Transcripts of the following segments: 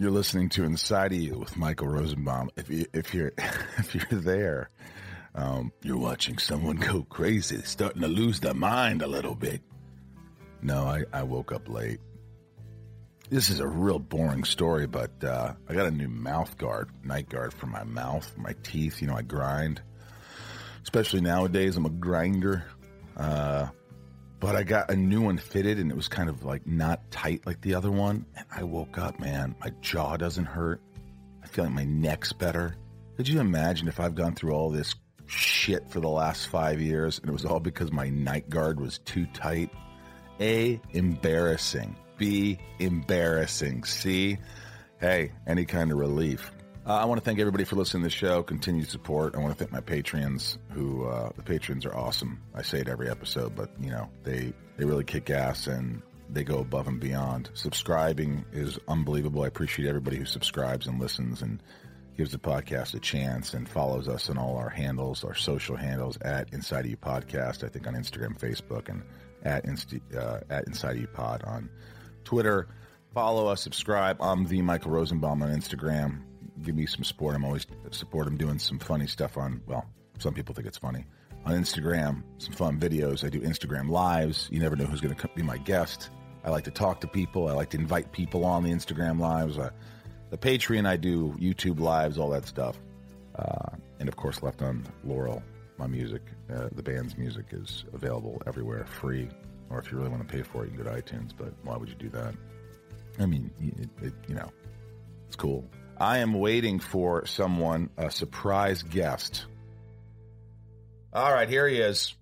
You're listening to Inside of You with Michael Rosenbaum. If you if you're if you're there, um, you're watching someone go crazy, starting to lose their mind a little bit. No, I, I woke up late. This is a real boring story, but uh, I got a new mouth guard, night guard for my mouth, my teeth. You know, I grind, especially nowadays. I'm a grinder. Uh, but I got a new one fitted and it was kind of like not tight like the other one. And I woke up, man, my jaw doesn't hurt. I feel like my neck's better. Could you imagine if I've gone through all this shit for the last five years and it was all because my night guard was too tight? A, embarrassing. B, embarrassing. C, hey, any kind of relief. Uh, I want to thank everybody for listening to the show, continued support. I want to thank my patrons who, uh, the patrons are awesome. I say it every episode, but you know, they, they really kick ass and they go above and beyond. Subscribing is unbelievable. I appreciate everybody who subscribes and listens and gives the podcast a chance and follows us on all our handles, our social handles at Inside of You Podcast. I think on Instagram, Facebook, and at Insta, uh, at Inside of You Pod on Twitter. Follow us, subscribe. I'm the Michael Rosenbaum on Instagram give me some support. I'm always support I'm doing some funny stuff on, well, some people think it's funny. On Instagram, some fun videos. I do Instagram lives. You never know who's going to be my guest. I like to talk to people. I like to invite people on the Instagram lives. Uh, the Patreon, I do YouTube lives, all that stuff. Uh, and of course, Left on Laurel, my music, uh, the band's music is available everywhere, free. Or if you really want to pay for it, you can go to iTunes. But why would you do that? I mean, it, it, you know, it's cool. I am waiting for someone, a surprise guest. All right, here he is.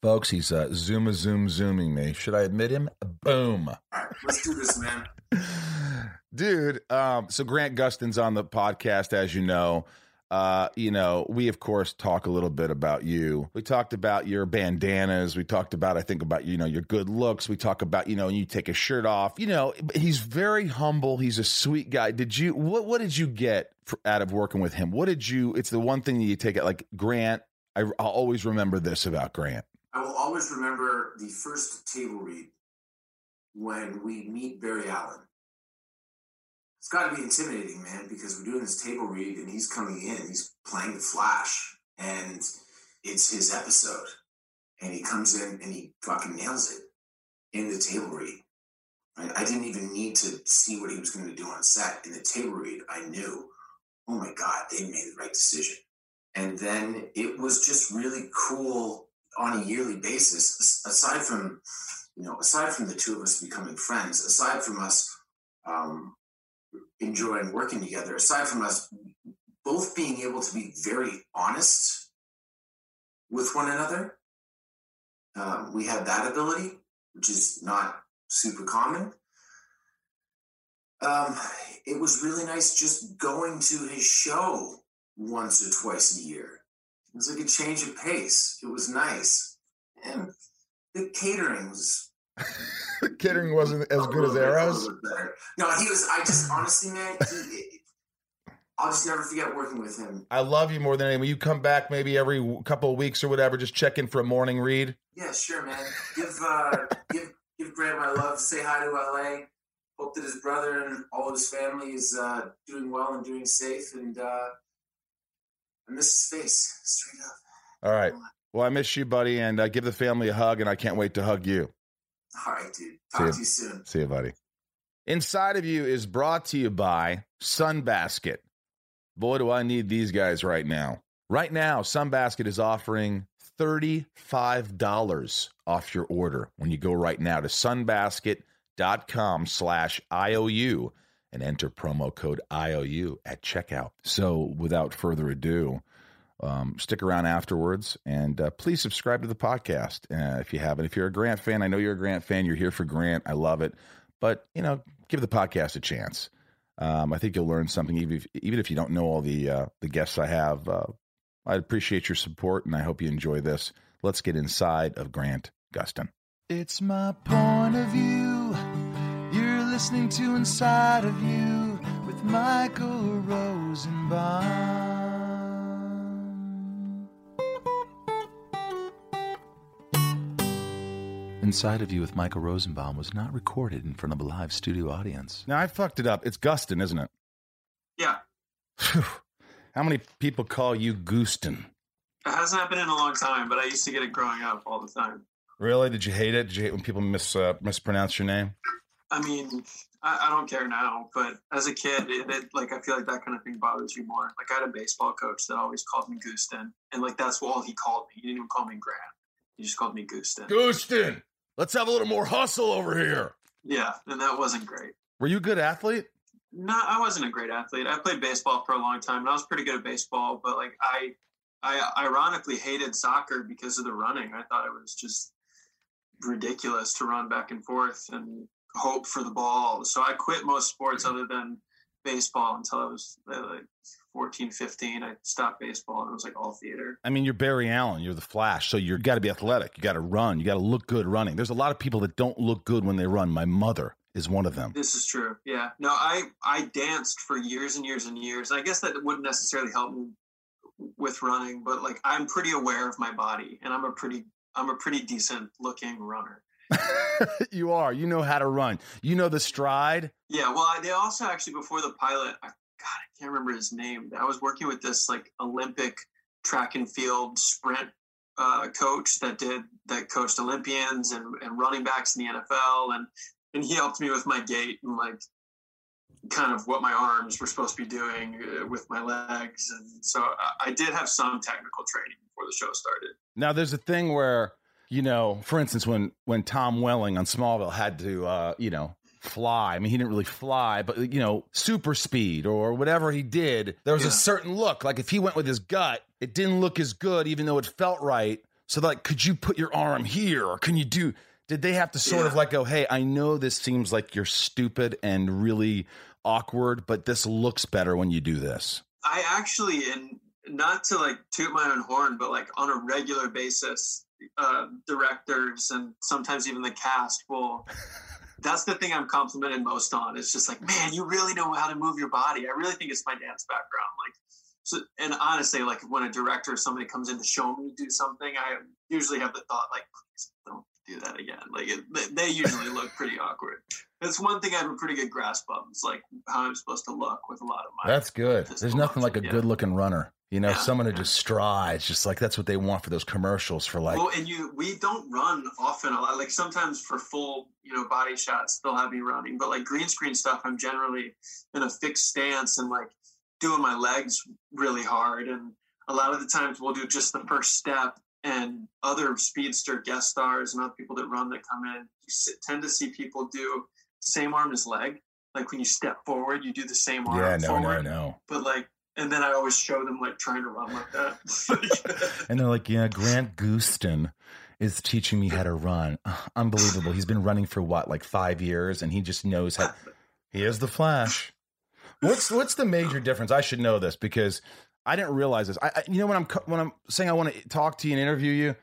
Folks, he's uh, zoom a zoom zooming me. Should I admit him? Boom. All right, let's do this, man. Dude, um, so Grant Gustin's on the podcast, as you know. Uh, you know, we of course talk a little bit about you. We talked about your bandanas. We talked about, I think, about you know your good looks. We talk about you know you take a shirt off. You know, he's very humble. He's a sweet guy. Did you what What did you get for, out of working with him? What did you? It's the one thing that you take it like Grant. I, I'll always remember this about Grant. I will always remember the first table read when we meet Barry Allen it's got to be intimidating, man, because we're doing this table read and he's coming in, he's playing the Flash, and it's his episode. And he comes in and he fucking nails it in the table read. I didn't even need to see what he was going to do on set. In the table read, I knew, oh my God, they made the right decision. And then it was just really cool on a yearly basis, aside from, you know, aside from the two of us becoming friends, aside from us um, enjoying working together, aside from us both being able to be very honest with one another. Um, we had that ability, which is not super common. Um, it was really nice just going to his show once or twice a year. It was like a change of pace. It was nice. And the catering was Catering wasn't as good as Arrows. No, he was. I just honestly, man, he, I'll just never forget working with him. I love you more than anyone. You come back maybe every couple of weeks or whatever, just check in for a morning read. Yeah, sure, man. Give uh, give give Grant my love. Say hi to LA. Hope that his brother and all of his family is uh, doing well and doing safe. And uh, I miss his face, straight up. All right. Well, I miss you, buddy, and uh, give the family a hug, and I can't wait to hug you. All right, dude. Talk to you soon. See you, buddy. Inside of You is brought to you by Sunbasket. Boy, do I need these guys right now. Right now, Sunbasket is offering $35 off your order when you go right now to sunbasket.com slash IOU and enter promo code IOU at checkout. So without further ado, um, stick around afterwards and uh, please subscribe to the podcast uh, if you haven't. If you're a Grant fan, I know you're a Grant fan. You're here for Grant. I love it. But, you know, give the podcast a chance. Um, I think you'll learn something, even if, even if you don't know all the uh, the guests I have. Uh, I appreciate your support, and I hope you enjoy this. Let's get inside of Grant Gustin. It's my point of view. You're listening to Inside of You with Michael Rosenbaum. Inside of You with Michael Rosenbaum was not recorded in front of a live studio audience. Now I fucked it up. It's Gustin, isn't it? Yeah. How many people call you Gooston? It hasn't happened in a long time, but I used to get it growing up all the time. Really? Did you hate it? Did you hate when people mis uh, mispronounce your name? I mean, I, I don't care now, but as a kid, it, it, like I feel like that kind of thing bothers you more. Like I had a baseball coach that always called me Gooston, and like that's all he called me. He didn't even call me Grant. He just called me Gooston. Gooston, let's have a little more hustle over here. Yeah, and that wasn't great. Were you a good athlete? No, I wasn't a great athlete. I played baseball for a long time, and I was pretty good at baseball. But like I, I ironically hated soccer because of the running. I thought it was just ridiculous to run back and forth and hope for the ball. So I quit most sports other than baseball until I was uh, like 14, 15. I stopped baseball and it was like all theater. I mean, you're Barry Allen, you're the Flash, so you've got to be athletic. You got to run. You got to look good running. There's a lot of people that don't look good when they run. My mother is one of them. This is true. Yeah. No, I I danced for years and years and years. I guess that wouldn't necessarily help me with running, but like I'm pretty aware of my body and I'm a pretty I'm a pretty decent looking runner. you are. You know how to run. You know the stride. Yeah. Well, they also actually before the pilot, I, I can't remember his name. I was working with this like Olympic track and field sprint uh, coach that did that coached Olympians and, and running backs in the NFL, and and he helped me with my gait and like kind of what my arms were supposed to be doing uh, with my legs, and so I, I did have some technical training before the show started. Now, there's a thing where you know, for instance, when when Tom Welling on Smallville had to, uh, you know, fly. I mean, he didn't really fly, but you know, super speed or whatever he did, there was Yeah. a certain look. Like if he went with his gut, it didn't look as good, even though it felt right. So, like, could you put your arm here, or can you do? Did they have to sort of like go, "Hey, I know this seems like you're stupid and really awkward, but this looks better when you do this." I actually, and not to like toot my own horn, but like on a regular basis, uh, directors and sometimes even the cast will. That's the thing I'm complimented most on. It's just like, man, you really know how to move your body. I really think it's my dance background. Like, so, and honestly, like when a director or somebody comes in to show me do something, I usually have the thought like, please don't do that again. Like, it, they- usually look pretty awkward. That's one thing I have a pretty good grasp of. Is like how I'm supposed to look with a lot of my. That's good. There's nothing like a yeah. good looking runner. You know, Yeah, someone who just strides, just like that's what they want for those commercials for like. well, and you, we don't run often. A lot. Like sometimes for full, you know, body shots, they'll have me running. But like green screen stuff, I'm generally in a fixed stance and like doing my legs really hard. And a lot of the times we'll do just the first step. And other speedster guest stars and other people that run that come in, you sit, tend to see people do same arm as leg. Like when you step forward, you do the same arm yeah, no, forward. no, no. But like, and then I always show them like trying to run like that. And they're like, yeah, Grant Gooston is teaching me how to run. Unbelievable. He's been running for what, like five years, and he just knows how. He is the Flash. What's what's the major difference? I should know this because I didn't realize this. I, I you know when I'm when I'm saying I want to talk to you and interview you,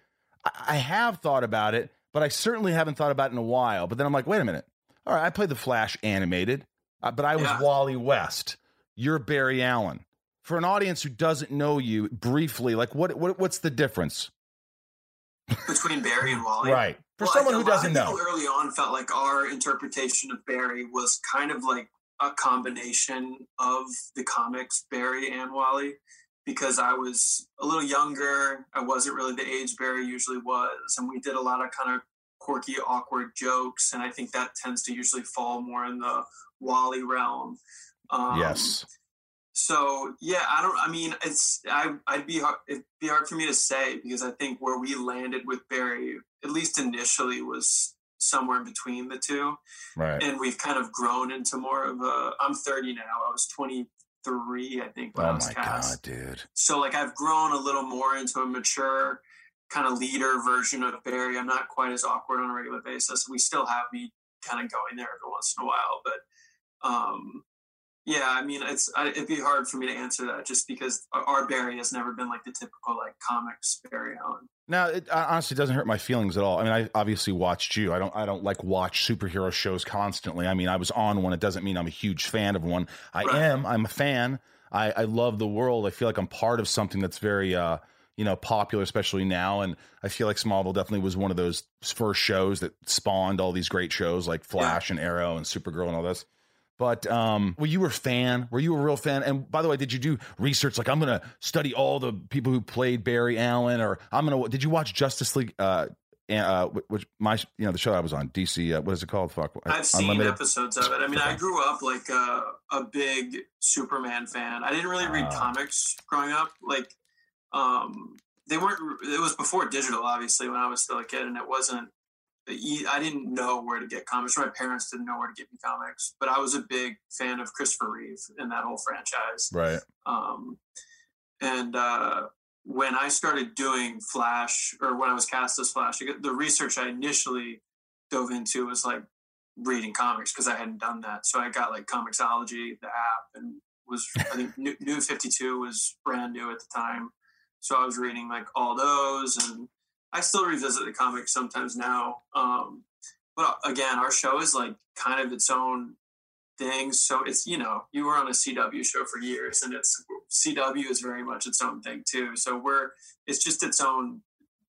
I, I have thought about it, but I certainly haven't thought about it in a while. But then I'm like, wait a minute. All right, I played the Flash animated, uh, but I was Yeah. Wally West. You're Barry Allen. For an audience who doesn't know you, briefly, like what, what what's the difference? between Barry and Wally. Right. For Well, someone who think a lot doesn't know. early on felt like our interpretation of Barry was kind of like a combination of the comics Barry and Wally because I was a little younger. I wasn't really the age Barry usually was, and we did a lot of kind of quirky, awkward jokes, and I think that tends to usually fall more in the Wally realm. Um, yes. So yeah, I don't. I mean, it's I. I'd be hard. It'd be hard for me to say because I think where we landed with Barry, at least initially, was somewhere in between the two, Right. and we've kind of grown into more of a. I'm 30 now. I was 23, I think, when I Oh was my cast. god, dude. So like I've grown a little more into a mature kind of leader version of Barry. I'm not quite as awkward on a regular basis. We still have me kind of going there every once in a while, but um, yeah, I mean, it's I, it'd be hard for me to answer that just because our- Barry has never been like the typical like comics Barry Allen. Now, it honestly doesn't hurt my feelings at all. I mean, I obviously watched you. I don't. I don't like watch superhero shows constantly. I mean, I was on one. It doesn't mean I'm a huge fan of one. I Right. am. I'm a fan. I, I love the world. I feel like I'm part of something that's very, uh, you know, popular, especially now. And I feel like Smallville definitely was one of those first shows that spawned all these great shows like Flash yeah. and Arrow and Supergirl and all this. But um, were you a fan? Were you a real fan? And by the way, did you do research? Like, I'm gonna study all the people who played Barry Allen, or I'm gonna. Did you watch Justice League? Uh, uh, which my you know the show I was on DC. Uh, what is it called? Fuck. I've seen Unlimited? episodes of it. I mean, I grew up like a, a big Superman fan. I didn't really read uh, comics growing up. Like, um, they weren't. It was before digital, obviously, when I was still a kid, and it wasn't. I didn't know where to get comics. My parents didn't know where to get me comics, but I was a big fan of Christopher Reeve and that whole franchise. Right. Um, and uh, when I started doing Flash, or when I was cast as Flash, the research I initially dove into was like reading comics because I hadn't done that. So I got like Comixology, the app, and was I think New Fifty Two was brand new at the time. So I was reading like all those, and I still revisit the comics sometimes now. Um, but again, our show is like kind of its own thing. So it's you know you were on a CW show for years, and it's CW is very much its own thing too. So we're it's just its own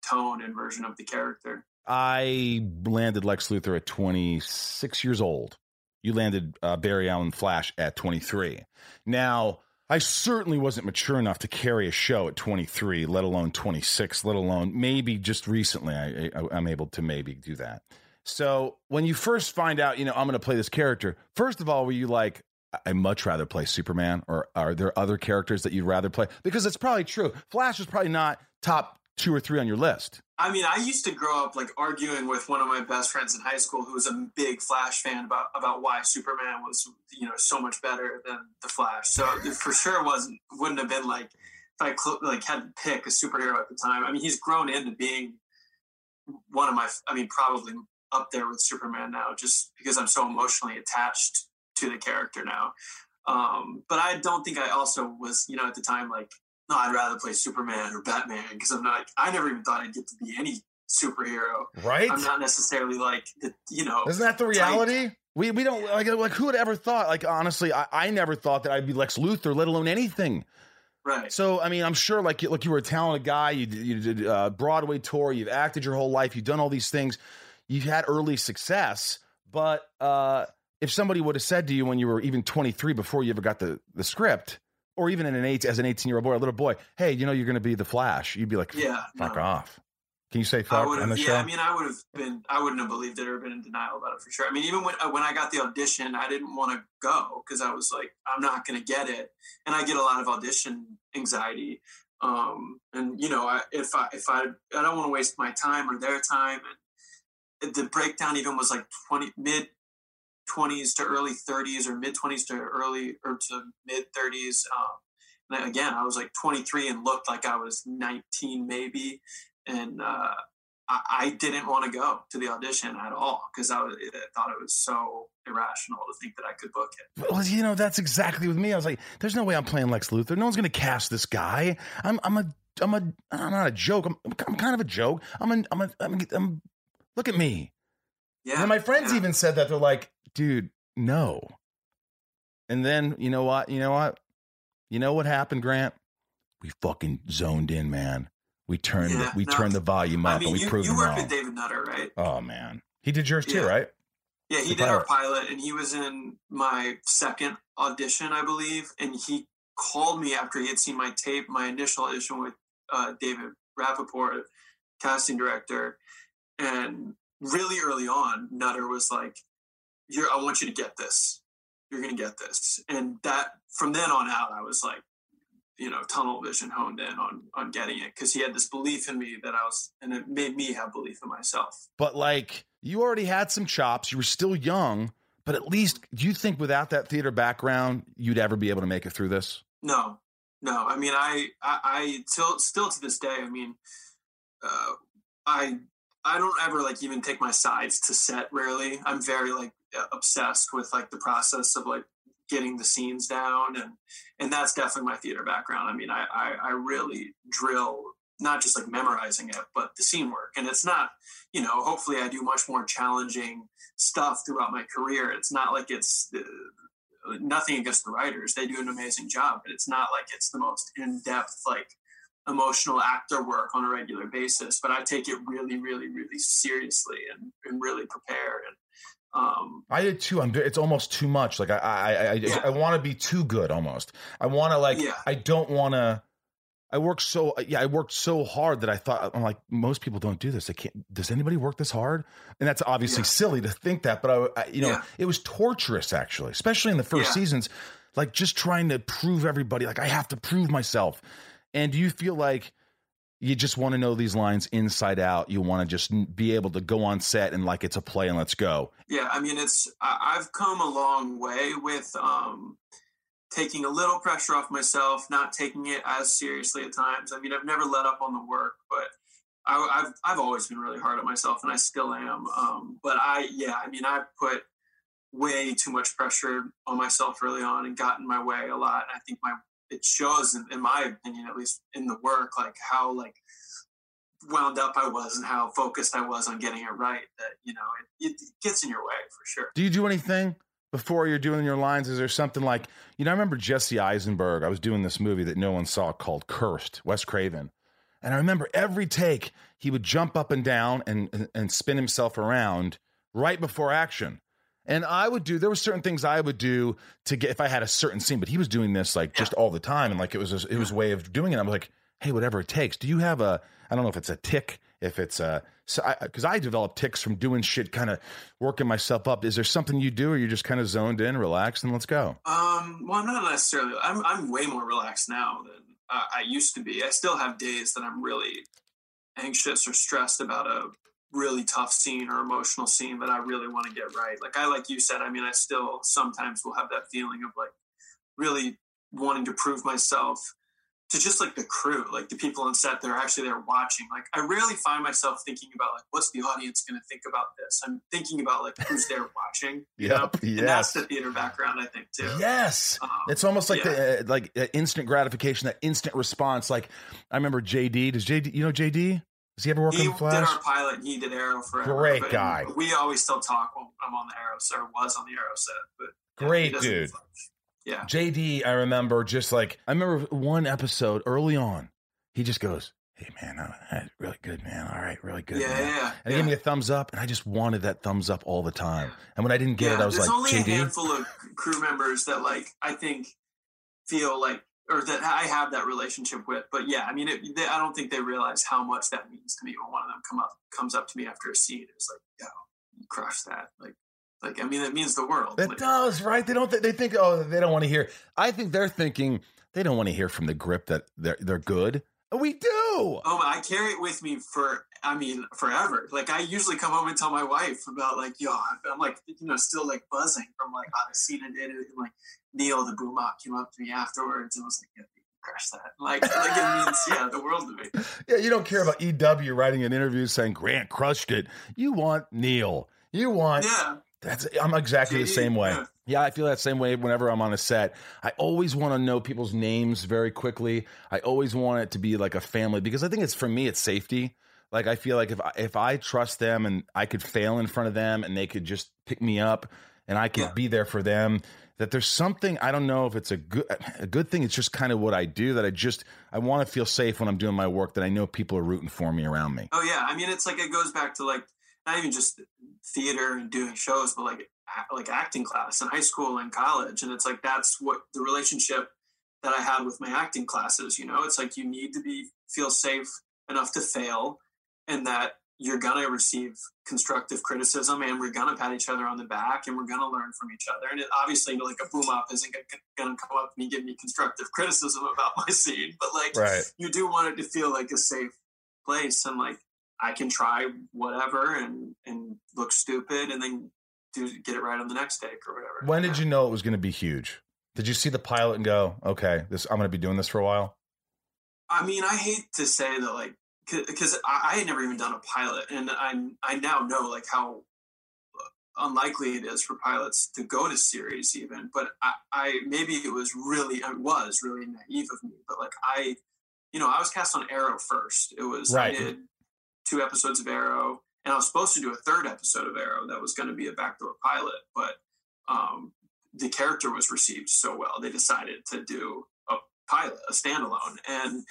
tone and version of the character. I landed Lex Luthor at 26 years old. You landed uh, Barry Allen Flash at 23. Now, I certainly wasn't mature enough to carry a show at 23, let alone 26, let alone maybe just recently I, I, I'm able to maybe do that. So when you first find out, you know, I'm going to play this character, first of all, were you like, I much rather play Superman, or are there other characters that you'd rather play? Because it's probably true. Flash is probably not top two or three on your list. I mean, I used to grow up like arguing with one of my best friends in high school who was a big Flash fan about about why Superman was you know so much better than the Flash. So for sure wasn't wouldn't have been like if I cl- like had to pick a superhero at the time. I mean, he's grown into being one of my. I mean, probably up there with Superman now, just because I'm so emotionally attached to the character now. Um, but I don't think I also was, you know, at the time like, no, I'd rather play Superman or Batman because I'm not. I never even thought I'd get to be any superhero. Right. I'm not necessarily like, the, you know. Isn't that the reality? Type. We we don't like like who would ever thought like honestly I, I never thought that I'd be Lex Luthor let alone anything. Right. So I mean I'm sure like like you were a talented guy you you did a Broadway tour you've acted your whole life you've done all these things you've had early success but uh if somebody would have said to you when you were even 23 before you ever got the, the script, or even in an eight as an 18 year old boy, a little boy, hey, you know you're going to be the Flash, you'd be like, yeah, fuck no. off. Can you say fuck on the yeah, show? I mean, I would have been, I wouldn't have believed it or been in denial about it for sure. I mean, even when uh, when I got the audition, I didn't want to go because I was like, I'm not going to get it, and I get a lot of audition anxiety. Um, and you know, I, if I if I I don't want to waste my time or their time, and the breakdown even was like 20 mid 20s to early 30s or mid 20s to early or to mid 30s. Um, and again, I was like 23 and looked like I was 19 maybe. And uh, I, I, didn't want to go to the audition at all because I, I, thought it was so irrational to think that I could book it. Well, you know, that's exactly with me. I was like, there's no way I'm playing Lex Luthor. No one's going to cast this guy. I'm, I'm a, I'm a, I'm not a joke. I'm, I'm kind of a joke. I'm a, I'm a, I'm, a, I'm look at me. Yeah. And my friends yeah. even said that they're like, dude, no. And then you know what? You know what? You know what happened, Grant? We fucking zoned in, man. We turned yeah, the, we no, turned the volume up I mean, and we you, proved you worked with David Nutter, right? Oh man, he did yours too, right? Yeah, he the did pilot. our pilot, and he was in my second audition, I believe. And he called me after he had seen my tape, my initial audition with uh, David Rapaport, casting director, and really early on, Nutter was like, you're I want you to get this. You're gonna get this. And that from then on out, I was like, you know, tunnel vision honed in on on getting it because he had this belief in me that I was, and it made me have belief in myself. But like, you already had some chops. You were still young, but at least, do you think without that theater background, you'd ever be able to make it through this? No, no. I mean, I, I, I till still to this day. I mean, uh, I I don't ever like even take my sides to set. Rarely, I'm very like obsessed with like the process of like getting the scenes down, and and that's definitely my theater background. I mean, I I, I really drill not just like memorizing it, but the scene work. And it's not, you know, hopefully I do much more challenging stuff throughout my career. It's not like it's uh, nothing against the writers; they do an amazing job, but it's not like it's the most in depth like emotional actor work on a regular basis, but I take it really, really, really seriously and, and really prepare. And um, I did too. I'm. It's almost too much. Like I, I, I, Yeah. I want to be too good. Almost. I want to like. Yeah. I don't want to. I work so. Yeah, I worked so hard that I thought I'm like most people don't do this. They can't. Does anybody work this hard? And that's obviously Yeah. silly to think that. But I, I you know, Yeah. it was torturous actually, especially in the first Yeah. seasons. Like just trying to prove everybody. Like I have to prove myself. And do you feel like? You just want to know these lines inside out. You want to just be able to go on set and like it's a play and let's go. yeah, I mean, it's I've come a long way with um, taking a little pressure off myself, not taking it as seriously at times. I mean, I've never let up on the work, but I, I've I've always been really hard on myself, and I still am. Um, but I, yeah, I mean, I put way too much pressure on myself early on and got in my way a lot. And I think my it shows, in, in my opinion, at least in the work, like how like wound up I was and how focused I was on getting it right. That you know, it, it gets in your way for sure. Do you do anything before you're doing your lines? Is there something like, you know, I remember Jesse Eisenberg. I was doing this movie that no one saw called Cursed, Wes Craven. And I remember every take, he would jump up and down and, and, and spin himself around right before action. And I would do, there were certain things I would do to get, if I had a certain scene, but he was doing this like just all the time. And like it was, a, it was a way of doing it. I'm like, hey, whatever it takes. Do you have a, I don't know if it's a tick, if it's a, so I, cause I develop ticks from doing shit, kind of working myself up. Is there something you do or you're just kind of zoned in, relaxed, and let's go? Um, well, I'm not necessarily. I'm I'm way more relaxed now than uh, I used to be. I still have days that I'm really anxious or stressed about a really tough scene or emotional scene that I really want to get right. Like I, like you said, I mean, I still sometimes will have that feeling of like really wanting to prove myself to just like the crew, like the people on set that are actually there watching. Like I rarely find myself thinking about like what's the audience going to think about this. I'm thinking about like who's there watching. Yep, And that's the theater background, I think, too. Yes. Um, It's almost like yeah. the uh, like uh, instant gratification, that instant response. Like I remember JD. Does JD you know JD? Does he ever work he on Flash? did our pilot. He did Arrow forever. Great but guy. We always still talk when I'm on the Arrow set or was on the Arrow set. But yeah, Great he dude. Yeah. JD, I remember just like I remember one episode early on. He just goes, "Hey man, uh, really good man. All right, really good." Yeah, man." yeah, yeah. And he gave me a thumbs up, and I just wanted that thumbs up all the time. And when I didn't get yeah, it, I was there's like, only a handful of crew members that like I think feel like or that I have that relationship with. But yeah, I mean, it, they, I don't think they realize how much that means to me when one of them come up comes up to me after a scene. It's like, yo, you crushed that. Like, like I mean, it means the world. That Like, does right. They don't. Th- they think, oh, they don't want to hear. I think they're thinking they don't want to hear from the grip that they're they're good. We do. Oh, I carry it with me for, I mean, forever. Like I usually come home and tell my wife about like, yo, I'm like, you know, still like buzzing from like oh, the scene I did it. And like Neil, the boom op, came up to me afterwards and was like, yeah, you crushed that. Like, like it means, yeah, the world to me. Yeah, you don't care about EW writing an interview saying Grant crushed it. You want Neil. You want Yeah. that's I'm exactly the same way. yeah. Yeah, I feel that same way whenever I'm on a set. I always want to know people's names very quickly. I always want it to be like a family because I think it's for me it's safety. Like I feel like if I, if I trust them and I could fail in front of them and they could just pick me up and I could Yeah. be there for them that there's something I don't know if it's a good a good thing it's just kind of what I do that I just I want to feel safe when I'm doing my work that I know people are rooting for me around me. Oh yeah, I mean it's like it goes back to like not even just theater and doing shows, but like like acting class in high school and college, and it's like that's what the relationship that I had with my acting classes. You know, it's like you need to be feel safe enough to fail, and that you're gonna receive constructive criticism, and we're gonna pat each other on the back, and we're gonna learn from each other. And it, obviously, like a boom op isn't gonna, gonna come up and give me constructive criticism about my scene, but like Right. you do want it to feel like a safe place and like I can try whatever and and look stupid and then do get it right on the next take or whatever. When did you know it was to be huge? Did you see the pilot and go, "Okay, this I'm to be doing this for a while"? I mean, I hate to say that like because I, I had never even done a pilot and I I now know like how unlikely it is for pilots to go to series even but I, I maybe it was really it was really naive of me but like I you know I was cast on Arrow first it was Right. I did two episodes of Arrow and I was supposed to do a third episode of Arrow that was going to be a backdoor pilot but um the character was received so well they decided to do a pilot a standalone and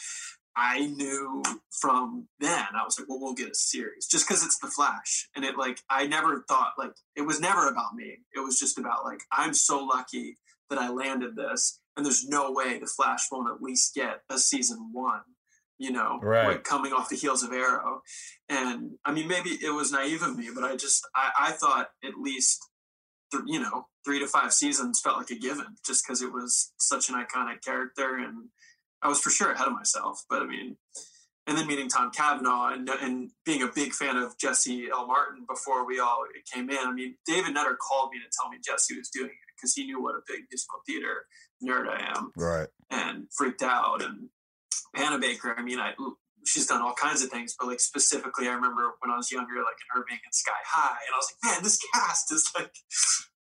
I knew from then I was like, well, we'll get a series just because it's the Flash, and it like I never thought like it was never about me. It was just about like I'm so lucky that I landed this, and there's no way the Flash won't at least get a season one. You know, right. like coming off the heels of Arrow, and I mean maybe it was naive of me, but I just I, I thought at least th- you know three to five seasons felt like a given just because it was such an iconic character and I was for sure ahead of myself. But I mean, and then meeting Tom Cavanagh and, and being a big fan of Jesse L. Martin before we all came in. I mean, David Nutter called me to tell me Jesse was doing it because he knew what a big musical theater nerd I am. Right. And freaked out. And Baker. I mean, I she's done all kinds of things, but like specifically, I remember when I was younger, like in her being in Sky High, and I was like, man, this cast is like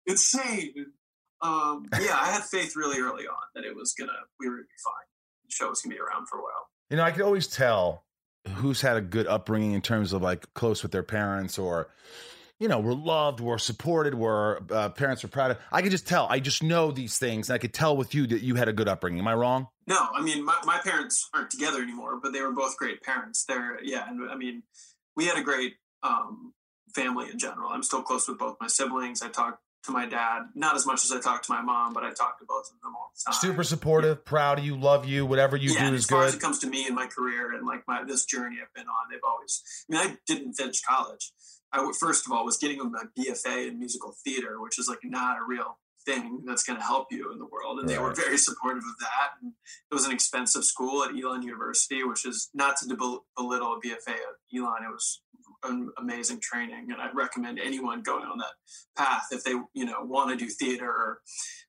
insane. Um, yeah, I had faith really early on that it was gonna we were gonna be fine show is gonna be around for a while. You know, I could always tell who's had a good upbringing in terms of like close with their parents or you know, were loved, were supported, were uh, parents were proud of. I could just tell. I just know these things. And I could tell with you that you had a good upbringing. Am I wrong? No, I mean, my, my parents aren't together anymore, but they were both great parents. They're, yeah. And I mean, we had a great um, family in general. I'm still close with both my siblings. I talk to my dad, not as much as I talk to my mom, but I talk to both of them all the time. Super supportive, proud of you, love you, whatever you yeah, do is good. as far good. As it comes to me and my career and like my this journey I've been on, they've always. I mean, I didn't finish college. I first of all was getting my BFA in musical theater, which is like not a real thing that's going to help you in the world, and right. they were very supportive of that. And it was an expensive school at Elon University, which is not to belittle a BFA at Elon. It was an amazing training, and I'd recommend anyone going on that path if they you know want to do theater or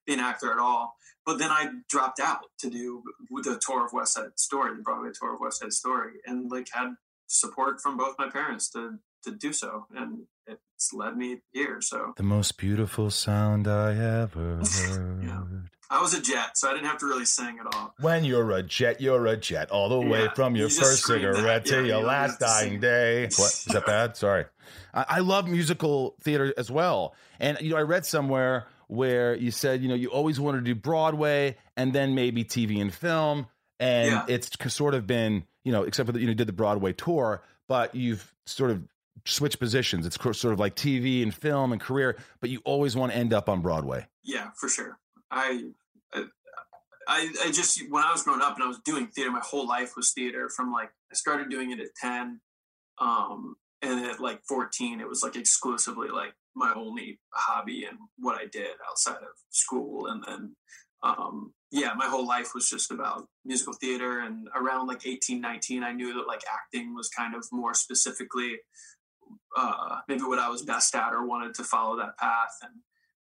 be an actor at all. But then I dropped out to do the tour of West Side Story, the Broadway tour of West Side Story, and like had support from both my parents to to do so, and it's led me here. So the most beautiful sound I ever heard. yeah. I was a jet, so I didn't have to really sing at all. When you're a jet, you're a jet, all the yeah, way from your you first cigarette to yeah, your you last dying day. What is that bad? Sorry. I, I love musical theater as well, and you know I read somewhere where you said you know you always wanted to do Broadway and then maybe TV and film, and yeah. it's sort of been you know except for that you know did the Broadway tour, but you've sort of switch positions. It's sort of like TV and film and career, but you always want to end up on Broadway. Yeah, for sure. I, I, I just when I was growing up and I was doing theater, my whole life was theater. From like I started doing it at ten, um, and at like fourteen, it was like exclusively like my only hobby and what I did outside of school. And then, um, yeah, my whole life was just about musical theater. And around like 18, 19, I knew that like acting was kind of more specifically uh, maybe what I was best at or wanted to follow that path. And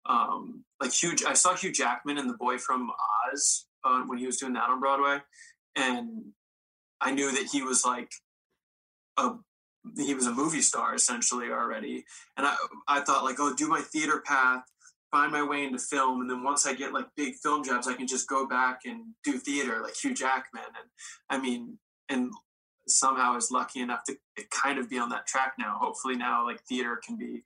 um, like huge, I saw Hugh Jackman in The Boy from Oz uh, when he was doing that on Broadway, and I knew that he was like a he was a movie star essentially already. And I I thought like, oh, do my theater path, find my way into film, and then once I get like big film jobs, I can just go back and do theater like Hugh Jackman. And I mean, and somehow is lucky enough to kind of be on that track now. Hopefully now like theater can be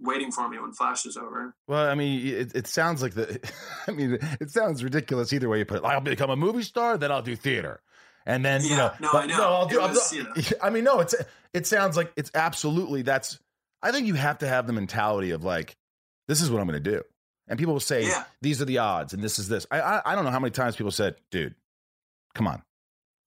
waiting for me when Flash is over. Well, I mean, it, it sounds like the, I mean, it sounds ridiculous either way you put it. I'll become a movie star, then I'll do theater. And then, yeah, you know, no, but, I know. No, I'll do, was, I'll you know. I mean, no, it's, it sounds like it's absolutely, that's, I think you have to have the mentality of like, this is what I'm going to do. And people will say, yeah. these are the odds and this is this. I, I, I don't know how many times people said, dude, come on,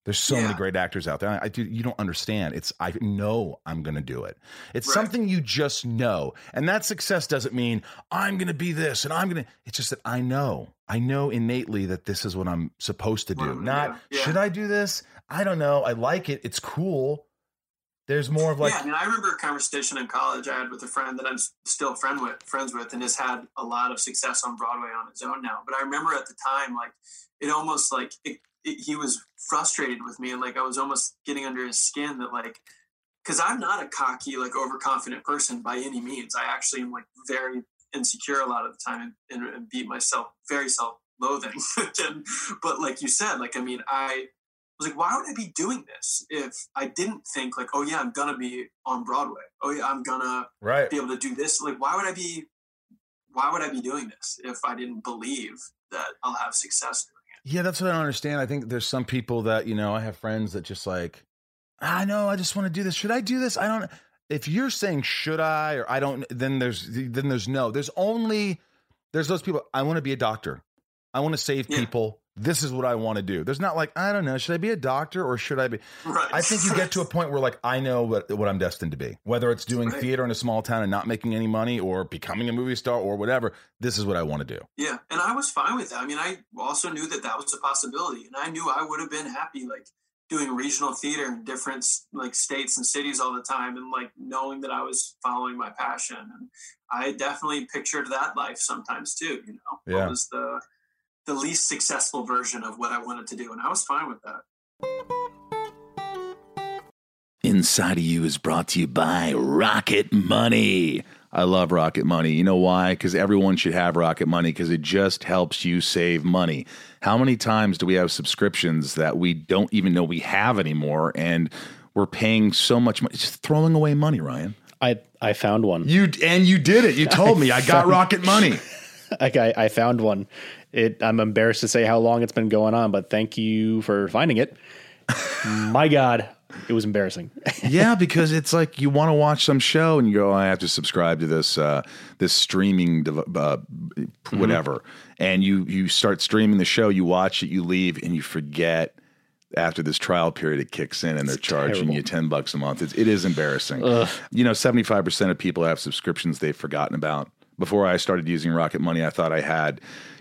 there's so yeah. many great actors out there. I, I, do. You don't understand. It's. I know I'm going to do it. It's right. something you just know, and that success doesn't mean I'm going to be this and I'm going to. It's just that I know. I know innately that this is what I'm supposed to do. Well, Not yeah. should I do this? I don't know. I like it. It's cool. There's more of like. Yeah, I mean, I remember a conversation in college I had with a friend that I'm still friend with, friends with, and has had a lot of success on Broadway on his own now. But I remember at the time, like, it almost like it, he was frustrated with me and like I was almost getting under his skin that like because I'm not a cocky like overconfident person by any means. I actually am like very insecure a lot of the time and, and, and beat myself very self-loathing. and, but like you said, like I mean, I was like, why would I be doing this if I didn't think like, oh yeah, I'm gonna be on Broadway. Oh yeah, I'm gonna right. be able to do this. Like, why would I be? Why would I be doing this if I didn't believe that I'll have success Yeah, that's what I don't understand. I think there's some people that, you know, I have friends that just like, I know, I just want to do this. Should I do this? I don't if you're saying should I or I don't then there's then there's no. There's only there's those people I want to be a doctor. I want to save Yeah. people. This is what I want to do. There's not like, I don't know, should I be a doctor or should I be Right. I think you get to a point where like I know what what I'm destined to be. Whether it's doing Right. theater in a small town and not making any money or becoming a movie star or whatever, this is what I want to do. Yeah, and I was fine with that. I mean, I also knew that that was a possibility, and I knew I would have been happy, like doing regional theater in different like states and cities all the time, and like knowing that I was following my passion. And I definitely pictured that life sometimes too. You know, Yeah. what was the the least successful version of what I wanted to do, and I was fine with that. Inside of You is brought to you by Rocket Money. I love Rocket Money. You know why? Because everyone should have Rocket Money because it just helps you save money. How many times do we have subscriptions that we don't even know we have anymore and we're paying so much money? Just throwing away money, Ryan. I I found one. You and you did it. You told me I got Rocket Money. Like I, I found one. It. I'm embarrassed to say how long it's been going on, but thank you for finding it. My God, it was embarrassing. yeah, because it's like you want to watch some show and you go, I have to subscribe to this uh, this streaming dev- uh, whatever, and you you start streaming the show, you watch it, you leave, and you forget. After this trial period, it kicks in and they're charging terrible. you ten bucks a month. It's, it is embarrassing. You know, seventy five percent of people have subscriptions they've forgotten about. Before I started using Rocket Money, I thought I had,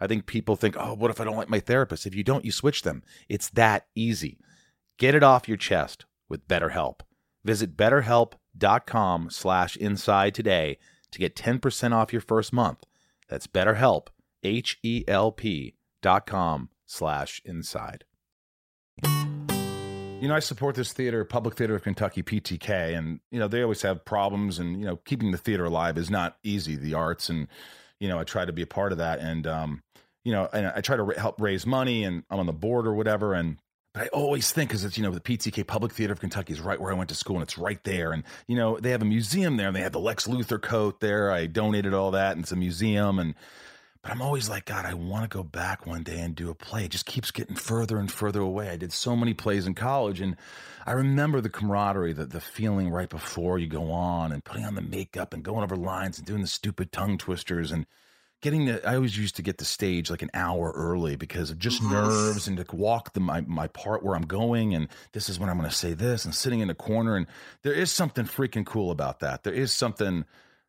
I think people think, oh, what if I don't like my therapist? If you don't, you switch them. It's that easy. Get it off your chest with BetterHelp. Visit betterhelp.com slash inside today to get 10% off your first month. That's betterhelp, H-E-L-P dot com slash inside. You know, I support this theater, Public Theater of Kentucky, PTK, and, you know, they always have problems, and, you know, keeping the theater alive is not easy, the arts, and, you know, I try to be a part of that. And, um, you know, and I try to help raise money, and I'm on the board or whatever. And But I always think because it's you know the PTK Public Theater of Kentucky is right where I went to school and it's right there, and you know they have a museum there and they have the Lex Luthor coat there. I donated all that and it's a museum and. But I'm always like, God, I want to go back one day and do a play. It just keeps getting further and further away. I did so many plays in college, and I remember the camaraderie, the, the feeling right before you go on and putting on the makeup and going over lines and doing the stupid tongue twisters and getting the I always used to get the stage like an hour early because of just mm-hmm. nerves and to walk the my, my part where I'm going and this is when I'm going to say this and sitting in the corner and there is something freaking cool about that. There is something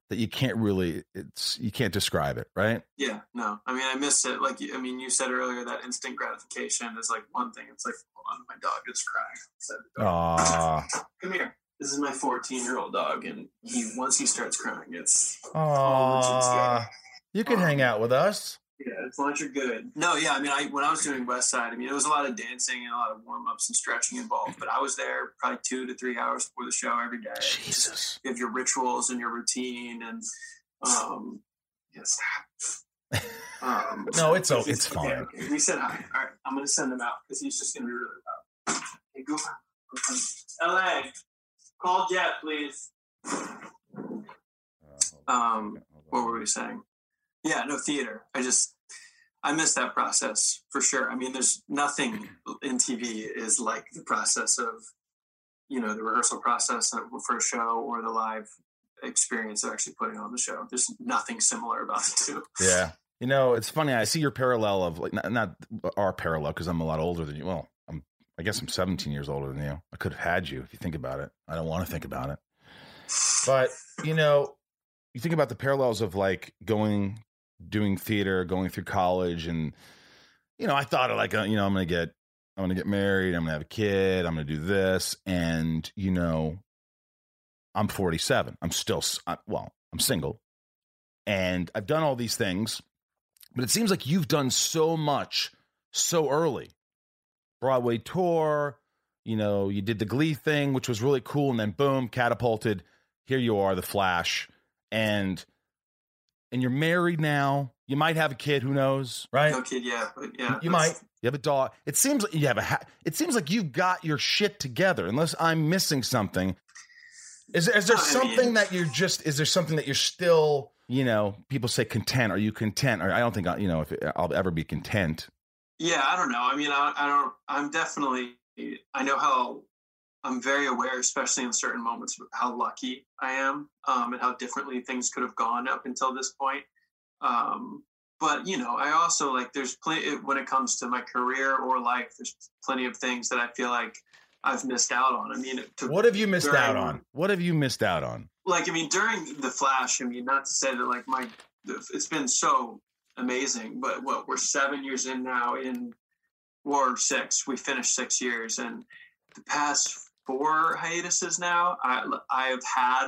that you can't really it's you can't describe it, right? Yeah, no. I mean, I miss it. Like, I mean, you said earlier that instant gratification is like one thing. It's like, hold on, my dog is crying. Said the dog, Aw. Come here. This is my 14 year old dog, and he once he starts crying, it's Aw. You can hang out with us. yeah, as long as you're good. No, yeah. I mean, I when I was doing West Side, I mean, it was a lot of dancing and a lot of warm ups and stretching involved. But I was there probably two to three hours before the show every day. Jesus. You have your rituals and your routine, and um, yes. Um, No, it's o- it's okay, fine. okay. We said hi. All right, I'm gonna send him out because he's just gonna be really loud. Hey, go. LA, call Jet, please. Um, what were we saying? Yeah, no theater. I just I miss that process for sure. I mean, there's nothing in TV is like the process of you know the rehearsal process for a show or the live experience of actually putting on the show. There's nothing similar about the two. Yeah. You know, it's funny. I see your parallel of like not, not our parallel because I'm a lot older than you. Well, I'm I guess I'm 17 years older than you. I could have had you if you think about it. I don't want to think about it. But, you know, you think about the parallels of like going doing theater, going through college and you know, I thought like uh, you know, I'm to get I'm to get married, I'm to have a kid, I'm to do this and, you know, I'm 47. I'm still well, I'm single. And I've done all these things, but it seems like you've done so much so early. Broadway tour, you know, you did the Glee thing, which was really cool, and then boom, catapulted. Here you are, the Flash, and and you're married now. You might have a kid, who knows, right? No kid, yeah, but yeah. You might. You have a dog. It seems like you have a. Ha- it seems like you've got your shit together. Unless I'm missing something. Is there, is there something mean- that you're just? Is there something that you're still? You know, people say content. Are you content? Or I don't think I- you know if I'll ever be content. Yeah, I don't know. I mean, I, I don't. I'm definitely. I know how. I'm very aware, especially in certain moments, of how lucky I am, um, and how differently things could have gone up until this point. Um, but you know, I also like. There's plenty when it comes to my career or life. There's plenty of things that I feel like I've missed out on. I mean, to, What have you missed during- out on? What have you missed out on? like I mean during the Flash, I mean not to say that like my it's been so amazing, but what we're seven years in now in or six, we finished six years, and the past four hiatuses now, I I have had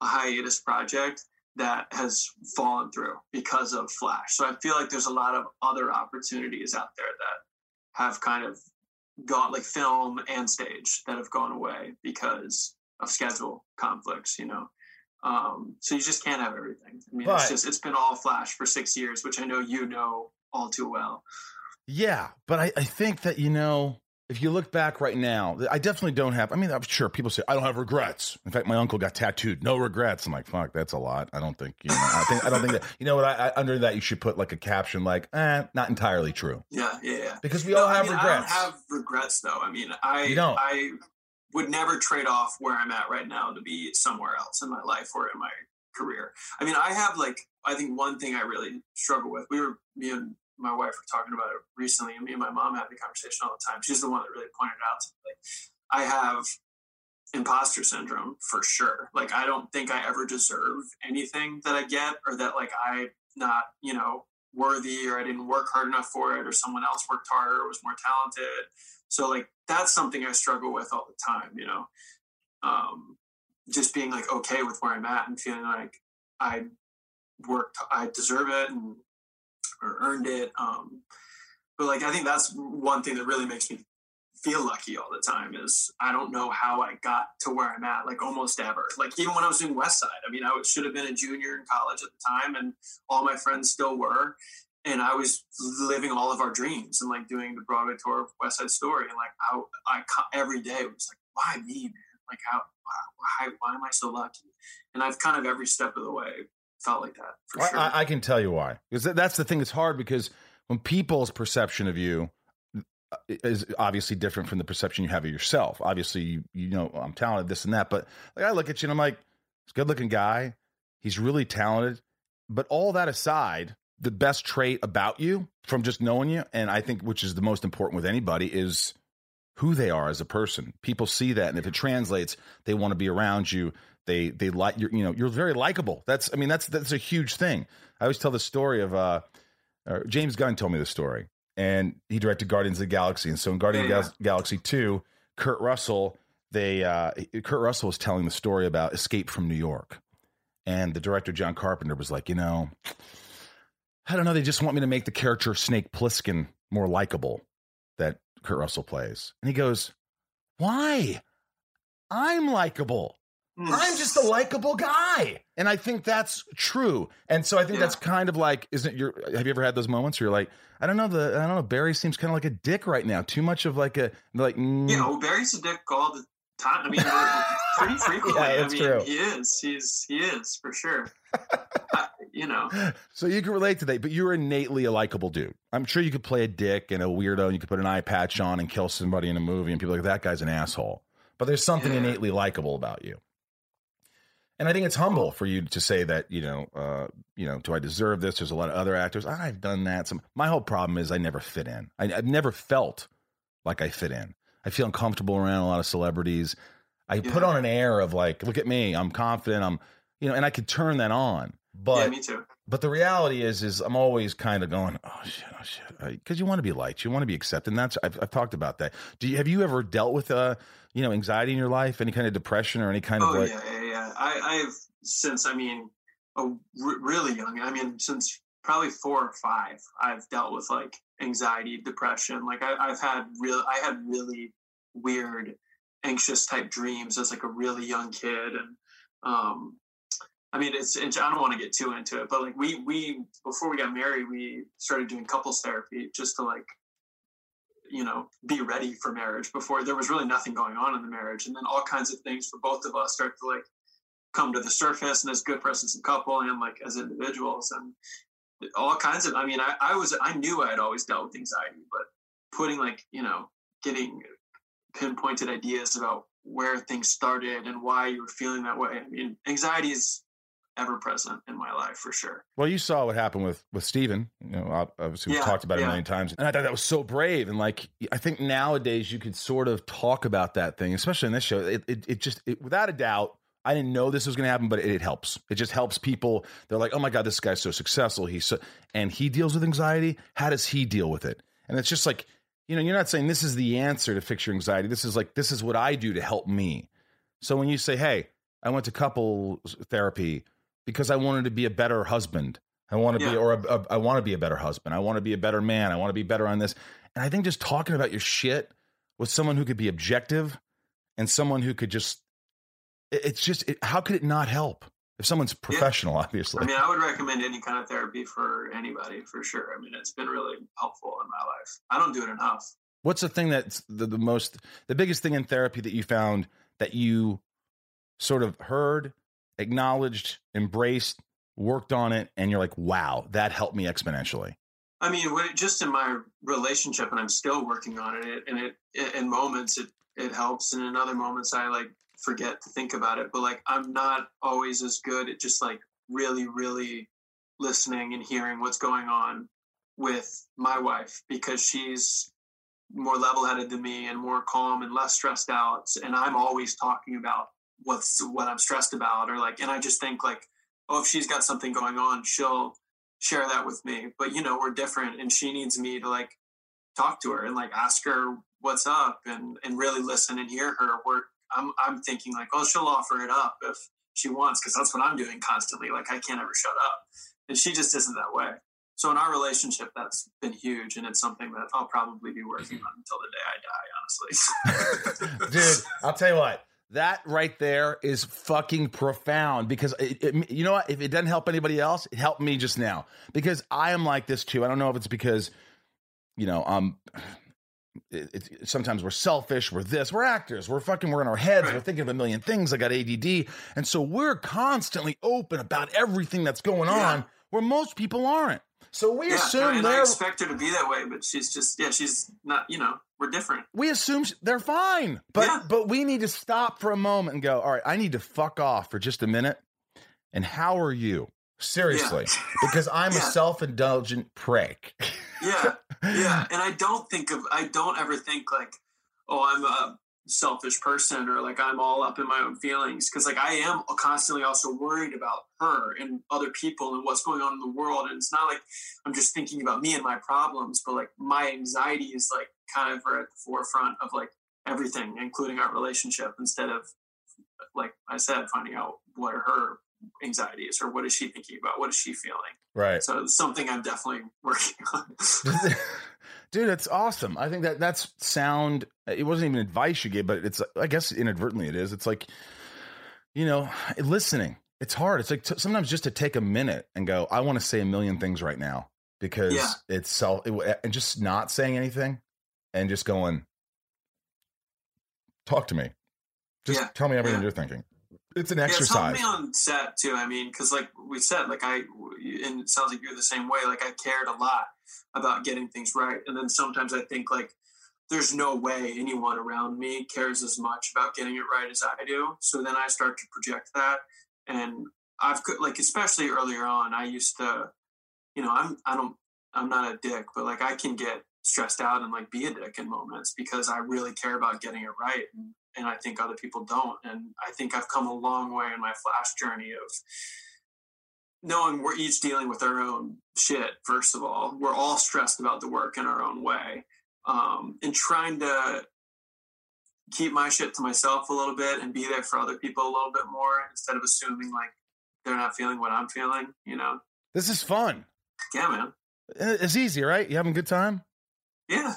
a hiatus project that has fallen through because of Flash. So I feel like there's a lot of other opportunities out there that have kind of gone like film and stage that have gone away because of schedule conflicts, you know. Um, so you just can't have everything. I mean, But- it's just it's been all flash for six years, which I know you know all too well. Yeah, but I, I think that you know, if you look back right now, I definitely don't have. I mean, I'm sure people say I don't have regrets. In fact, my uncle got tattooed, no regrets. I'm like, fuck, that's a lot. I don't think you know. I think I don't think that. You know what? I, I under that you should put like a caption like, eh, not entirely true, Yeah, yeah, yeah. because we No, all I have mean, regrets. I don't have regrets though. I mean, I You don't? I would never trade off where I'm at right now to be somewhere else in my life or in my career. I mean, I have like I think one thing I really struggle with. We were me and my wife were talking about it recently, and me and my mom had the conversation all the time. She's the one that really pointed out to me. Like, I have imposter syndrome for sure. Like, I don't think I ever deserve anything that I get, or that like I'm not, you know, worthy, or I didn't work hard enough for it, or someone else worked harder, or was more talented. So like that's something I struggle with all the time. You know, um, just being like okay with where I'm at and feeling like I worked, I deserve it, and or earned it. Um, but like I think that's one thing that really makes me feel lucky all the time is I don't know how I got to where I'm at, like almost ever. Like even when I was doing West Side, I mean, I should have been a junior in college at the time, and all my friends still were. and I was living all of our dreams and like doing the Broadway tour of West Side Story. And like I, I every day was like, why me, man? Like how, why, why am I so lucky? And I've kind of every step of the way felt like that for I, sure. I, I can tell you why. Because that's the thing that's hard because when people's perception of you uh, is obviously different from the perception you have of yourself. Obviously, you, you know, I'm talented, this and that. But like I look at you and I'm like, he's a good looking guy. He's really talented. But all that aside, the best trait about you from just knowing you, and I think which is the most important with anybody, is who they are as a person. People see that, and if it translates, they want to be around you. They they like you. You know, you're very likable. That's I mean that's that's a huge thing. I always tell the story of uh, uh James Gunn told me the story, and he directed Guardians of the Galaxy, and so in Guardians Yeah, of the Galaxy two, Kurt Russell they uh, Kurt Russell was telling the story about Escape from New York, and the director John Carpenter was like, you know. I don't know. They just want me to make the character Snake Plissken more likable that Kurt Russell plays. And he goes, Why? I'm likable. Hmm. I'm just a likable guy. And I think that's true. And so I think Yeah. that's kind of like, isn't your have you ever had those moments where you're like, I don't know, the I don't know, Barry seems kind of like a dick right now. Too much of like a like mm, you know, Barry's a dick all the time. I mean, pretty frequently. Yeah, that's I mean, true. he is. He's he is for sure. I, you know, So you can relate to that, but you're innately a likable dude. I'm sure you could play a dick and a weirdo, and you could put an eye patch on and kill somebody in a movie, and people are like that guy's an asshole. But there's something Yeah. innately likable about you. And I think it's humble for you to say that, you know, uh, you know, do I deserve this? There's a lot of other actors. I've done that. Some my whole problem is I never fit in. I, I've never felt like I fit in. I feel uncomfortable around a lot of celebrities. I put on an air of like, look at me, I'm confident, I'm, you know, and I could turn that on. But yeah, me too. but the reality is, is I'm always kind of going, oh shit, oh shit, because you want to be liked, you want to be accepted. And that's I've, I've talked about that. Do you have you ever dealt with uh, you know, anxiety in your life, any kind of depression or any kind of Oh like? yeah, yeah, yeah. I, I've since I mean, really young. I mean, since probably four or five, I've dealt with like anxiety, depression. Like I, I've had real, I had really weird, anxious type dreams as like a really young kid, and um, I mean, it's, it's I don't want to get too into it, but like we we before we got married, we started doing couples therapy just to like you know be ready for marriage before there was really nothing going on in the marriage. And then all kinds of things for both of us start to like come to the surface. And as good for us couple and like as individuals and all kinds of i mean i, I was i knew i had always dealt with anxiety but putting like you know getting pinpointed ideas about where things started and why you were feeling that way i mean anxiety is ever present in my life for sure Well, you saw what happened with with Stephen. You know, ob- obviously we've Yeah, talked about it a million times, and I thought that was so brave. And like, I think nowadays you could sort of talk about that thing, especially in this show. It it, it just it, without a doubt. I didn't know this was going to happen, but it, it helps. It just helps people. They're like, "Oh my god, this guy's so successful. He's so," and he deals with anxiety. How does he deal with it? And it's just like, you know, you're not saying this is the answer to fix your anxiety. This is like, this is what I do to help me. So when you say, "Hey, I went to couple therapy because I wanted to be a better husband. I want to be, or a, a, I want to be a better husband. I want to be a better man. I want to be better on this. And I think just talking about your shit with someone who could be objective and someone who could just, it- it's just, it, how could it not help if someone's professional, obviously? I mean, I would recommend any kind of therapy for anybody for sure. I mean, it's been really helpful in my life. I don't do it enough. What's the thing that's the, the most, the biggest thing in therapy that you found that you sort of heard, acknowledged, embraced, worked on it, and you're like, wow, that helped me exponentially? I mean, just in my relationship, and I'm still working on it. And it, in moments, it it helps, and in other moments, I like forget to think about it. But like, I'm not always as good at just like really, really listening and hearing what's going on with my wife because she's more level-headed than me and more calm and less stressed out. And I'm always talking about what's what I'm stressed about, or like, and I just think like, oh, if she's got something going on, she'll share that with me. But you know, we're different and she needs me to like talk to her and like ask her what's up and and really listen and hear her. Where I'm I'm thinking like, oh, she'll offer it up if she wants, because that's what I'm doing constantly. Like I can't ever shut up. And she just isn't that way. So in our relationship, that's been huge, and it's something that I'll probably be working mm-hmm. on until the day I die. Honestly, Dude, I'll tell you what. That right there is fucking profound because it, it, you know what? If it doesn't help anybody else, it helped me just now because I am like this too. I don't know if it's because, you know, um, it, it, sometimes we're selfish. We're this. We're actors. We're fucking. We're in our heads. We're thinking of a million things. I got ADD, and so we're constantly open about everything that's going Yeah. on, where most people aren't. So we Yeah, assume and they're I expect her to be that way, but she's just yeah, she's not. You know, we're different. we assume they're fine, but Yeah. but we need to stop for a moment and go. All right, I need to fuck off for just a minute. And how are you? Seriously, because I'm a self-indulgent prick. Yeah, yeah, and I don't think of I don't ever think like, oh, I'm a selfish person or like I'm all up in my own feelings because like I am constantly also worried about her and other people and what's going on in the world. And it's not like I'm just thinking about me and my problems but like my anxiety is like kind of at the forefront of like everything including our relationship instead of like I said finding out what are her anxieties or what is she thinking about what is she feeling. Right. so it's something I'm definitely working on Dude, it's awesome. I think that that's sound. It wasn't even advice you gave, but it's. I guess inadvertently it is. It's like, you know, listening. It's hard. It's like t- sometimes just to take a minute and go. I want to say a million things right now because Yeah. it's self it, and just not saying anything and just going. Talk to me. Just Yeah. tell me everything Yeah. you're thinking. It's an exercise. Yeah, it's helped me on set too. I mean, because like we said, like I, and it sounds like you're the same way. Like I cared a lot about getting things right, and then sometimes I think like there's no way anyone around me cares as much about getting it right as I do. So then I start to project that, and I've like especially earlier on, I used to, you know, I'm I don't I'm not a dick, but like I can get stressed out and like be a dick in moments because I really care about getting it right. And, and I think other people don't. And I think I've come a long way in my flash journey of knowing we're each dealing with our own shit, first of all. We're all stressed about the work in our own way. Um, and trying to keep my shit to myself a little bit and be there for other people a little bit more instead of assuming like they're not feeling what I'm feeling, you know? this is fun. Yeah, man. It's easy, right? You having a good time? Yeah.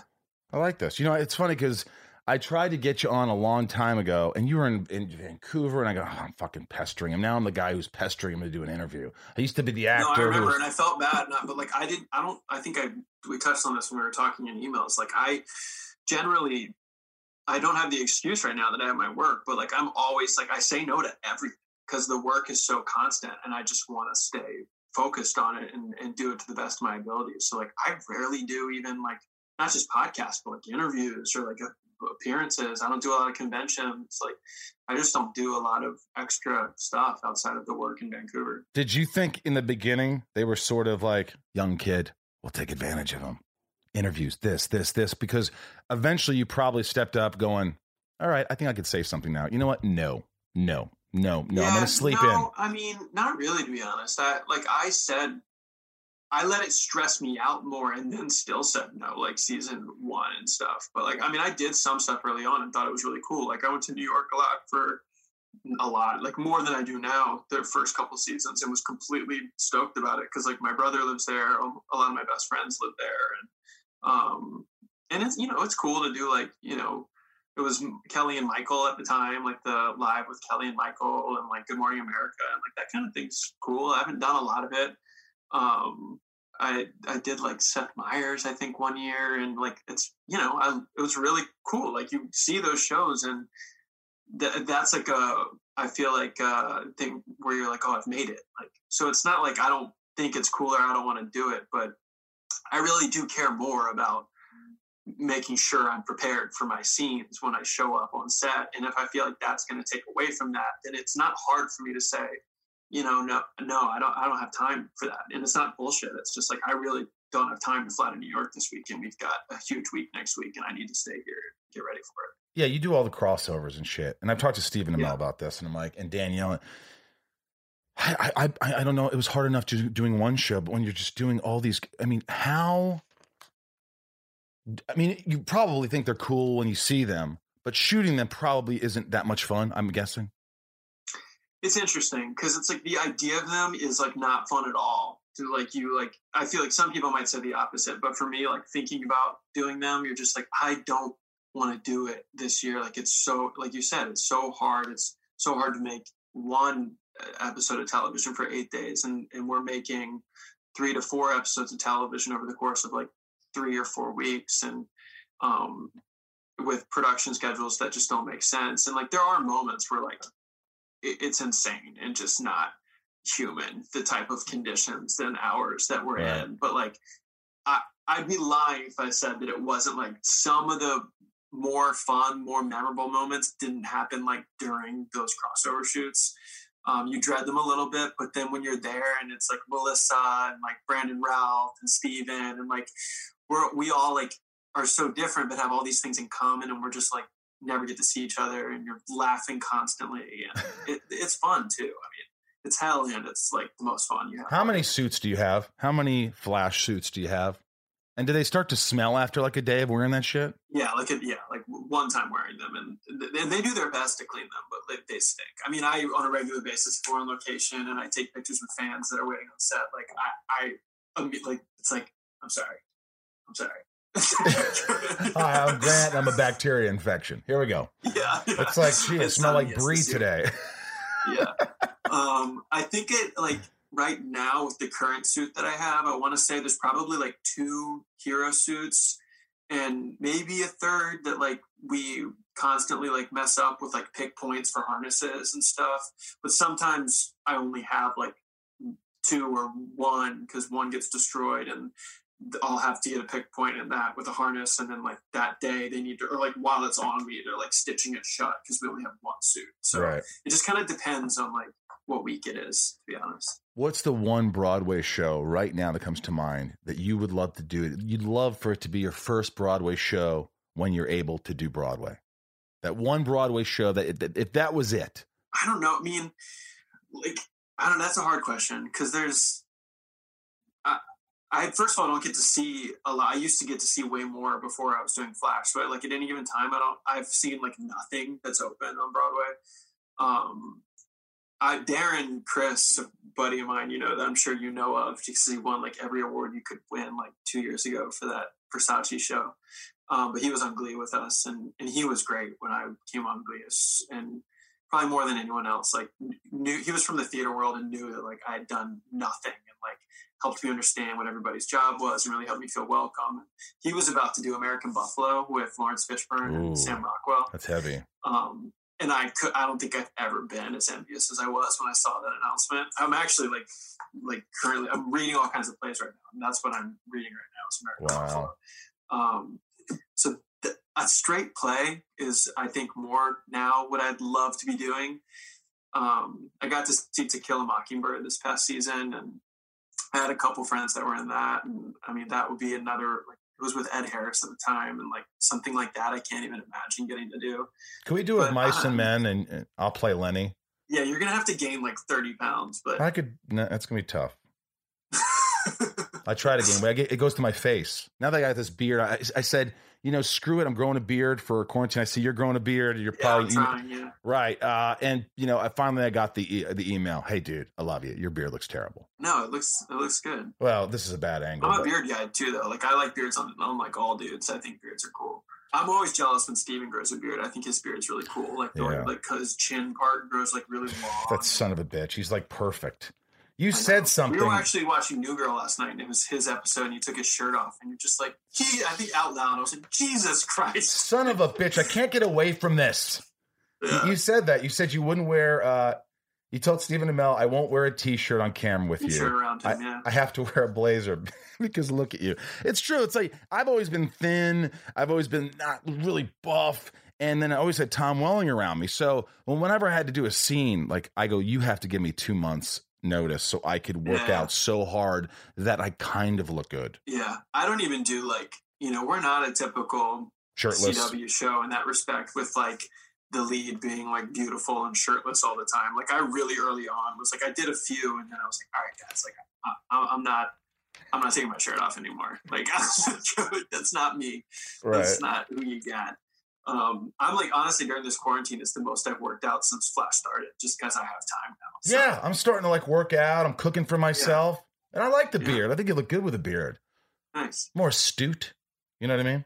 I like this. You know, it's funny because I tried to get you on a long time ago, and you were in, in Vancouver, and I go, oh, I'm fucking pestering him. Now I'm the guy who's pestering him to do an interview. I used to be the actor. No, I remember, was- and I felt bad. But like I didn't. I don't. I think I we touched on this when we were talking in emails. Like I generally, I don't have the excuse right now that I have my work, but like I'm always like I say no to everything because the work is so constant, and I just want to stay focused on it and, and do it to the best of my abilities. So like I rarely do even like not just podcasts, but like interviews or like appearances. I don't do a lot of conventions. Like I just don't do a lot of extra stuff outside of the work in Vancouver. Did you think in the beginning they were sort of like, young kid, we'll take advantage of him? Interviews, this, this, this, because eventually you probably stepped up going, all right, I think I could say something now. You know what? No, no, no, no. I'm going to sleep in. no, I mean, not really, to be honest. I like I said, I let it stress me out more, and then still said no, like season one and stuff. But like, I mean, I did some stuff early on and thought it was really cool. Like, I went to New York a lot for a lot, like more than I do now. The first couple seasons, and was completely stoked about it because like my brother lives there, um, a lot of my best friends live there, and um, and it's you know it's cool to do like you know it was Kelly and Michael at the time, like the live with Kelly and Michael and like Good Morning America and like that kind of thing's cool. I haven't done a lot of it. Um, I I did like Seth Meyers, I think one year, and like it's you know I, it was really cool. Like you see those shows and th- that's like a I feel like a thing where you're like oh I've made it. Like so it's not like I don't think it's cool or I don't want to do it, but I really do care more about making sure I'm prepared for my scenes when I show up on set. And if I feel like that's going to take away from that, then it's not hard for me to say, you know, no, no, I don't, I don't have time for that. And it's not bullshit. It's just like I really don't have time to fly to New York this week, and we've got a huge week next week, and I need to stay here, get ready for it. Yeah, you do all the crossovers and shit. And I've talked to Stephen Amell Yeah. about this, and I'm like, and Danielle. I, I I I don't know. It was hard enough to doing one show, but when you're just doing all these, I mean, how? I mean, you probably think they're cool when you see them, but shooting them probably isn't that much fun. I'm guessing. It's interesting because it's like the idea of them is like not fun at all. To like you like, I feel like some people might say the opposite, but for me, like thinking about doing them, you're just like, I don't want to do it this year. Like it's so, like you said, it's so hard. It's so hard to make one uh, episode of television for eight days, and and we're making three to four episodes of television over the course of like three or four weeks, and um, with production schedules that just don't make sense. And like there are moments where like it's insane and just not human the type of conditions and hours that we're Right. in. But like I I'd be lying if I said that it wasn't like some of the more fun, more memorable moments didn't happen like during those crossover shoots. Um, you dread them a little bit, but then when you're there and it's like Melissa and like Brandon Routh and Stephen and like we're we all like are so different but have all these things in common and we're just like never get to see each other and you're laughing constantly and it, it's fun too. I mean, it's hell and it's like the most fun you have. How many suits do you have? How many flash suits do you have? And do they start to smell after like a day of wearing that shit? Yeah, like it, yeah, like one time wearing them, and and they do their best to clean them, but they, they stink. I mean, I on a regular basis, if we're on location and I take pictures with fans that are waiting on set, like I, I, like it's like I'm sorry, I'm sorry. Hi, I'm Grant. I'm a bacteria infection. Here we go. yeah, yeah. It's like, gee, it smelled like yes, brie today. yeah. Um, I think it like right now with the current suit that I have, I want to say there's probably like two hero suits and maybe a third that like we constantly like mess up with like pick points for harnesses and stuff. But sometimes I only have like two or one because one gets destroyed and I'll have to get a pick point in that with a harness, and then like that day they need to, or like while it's on me, they're like stitching it shut because we only have one suit. So right. it just kind of depends on like what week it is to be honest What's the one Broadway show right now that comes to mind that you would love to do? You'd love for it to be your first Broadway show when you're able to do Broadway. That one Broadway show that, that if that was it. i don't know i mean like i don't know, that's a hard question because there's I, first of all don't get to see a lot i used to get to see way more before i was doing flash but like at any given time i don't i've seen like nothing that's open on broadway um I, Darren Criss, a buddy of mine, you know that I'm sure you know of, because he won like every award you could win like two years ago for that Versace show. Um, but he was on Glee with us, and and he was great when I came on Glee, and probably more than anyone else. Like knew he was from the theater world and knew that like I had done nothing, helped me understand what everybody's job was, and really helped me feel welcome. He was about to do American Buffalo with Laurence Fishburne Ooh. and Sam Rockwell. That's heavy. Um, and I could, I don't think I've ever been as envious as I was when I saw that announcement. I'm actually like, like currently, I'm reading all kinds of plays right now, and that's what I'm reading right now. Is American Wow. Buffalo. Um, so th- a straight play is, I think, more now what I'd love to be doing. Um, I got to see To Kill a Mockingbird this past season, and had a couple friends that were in that, and I mean that would be another. Like, it was with Ed Harris at the time, and like something like that, I can't even imagine getting to do. Can we do it mice uh, and men and, and I'll play Lennie? Yeah, you're gonna have to gain like 30 pounds, but I could, no, that's going to be tough. I tried again, but I get, it goes to my face. Now that I got this beard, I, I said, you know, screw it. I'm growing a beard for quarantine. I see you're growing a beard. You're yeah, probably trying. Yeah, right. Uh, and you know, I finally I got the e- the email. Hey, dude, I love you. Your beard looks terrible. no, it looks it looks good. Well, this is a bad angle. I'm a but- beard guy too, though. Like I like beards on unlike all dudes. I think beards are cool. I'm always jealous when Stephen grows a beard. I think his beard's really cool. Like the Yeah. like his chin part grows like really long. that son of a bitch. He's like perfect. You I know. said something. We were actually watching New Girl last night, and it was his episode, and he took his shirt off, and you're just like, he. I think out loud, I was like, Jesus Christ. Son of a bitch! I can't get away from this. You- Yeah. You said that. You said you wouldn't wear. uh You told Stephen Amell, "I won't wear a T-shirt on camera with you. shirt around him, I, yeah. I have to wear a blazer because look at you. It's true. It's like I've always been thin. I've always been not really buff. And then I always had Tom Welling around me. So well, whenever I had to do a scene, like I go, you have to give me two months notice so I could work Yeah. out so hard that I kind of look good. Yeah, I don't even do like you know we're not a typical Shirtless. CW show in that respect with like the lead being like beautiful and shirtless all the time. Like I really early on was like I did a few and then I was like, all right guys, like I, I'm not. I'm not taking my shirt off anymore. Like that's not me. Right. That's not who you got. Um, I'm like honestly during this quarantine, it's the most I've worked out since Flash started, just because I have time now. So, Yeah, I'm starting to like work out. I'm cooking for myself. And I like the Yeah. beard. I think you look good with a beard. nice. More astute. You know what I mean?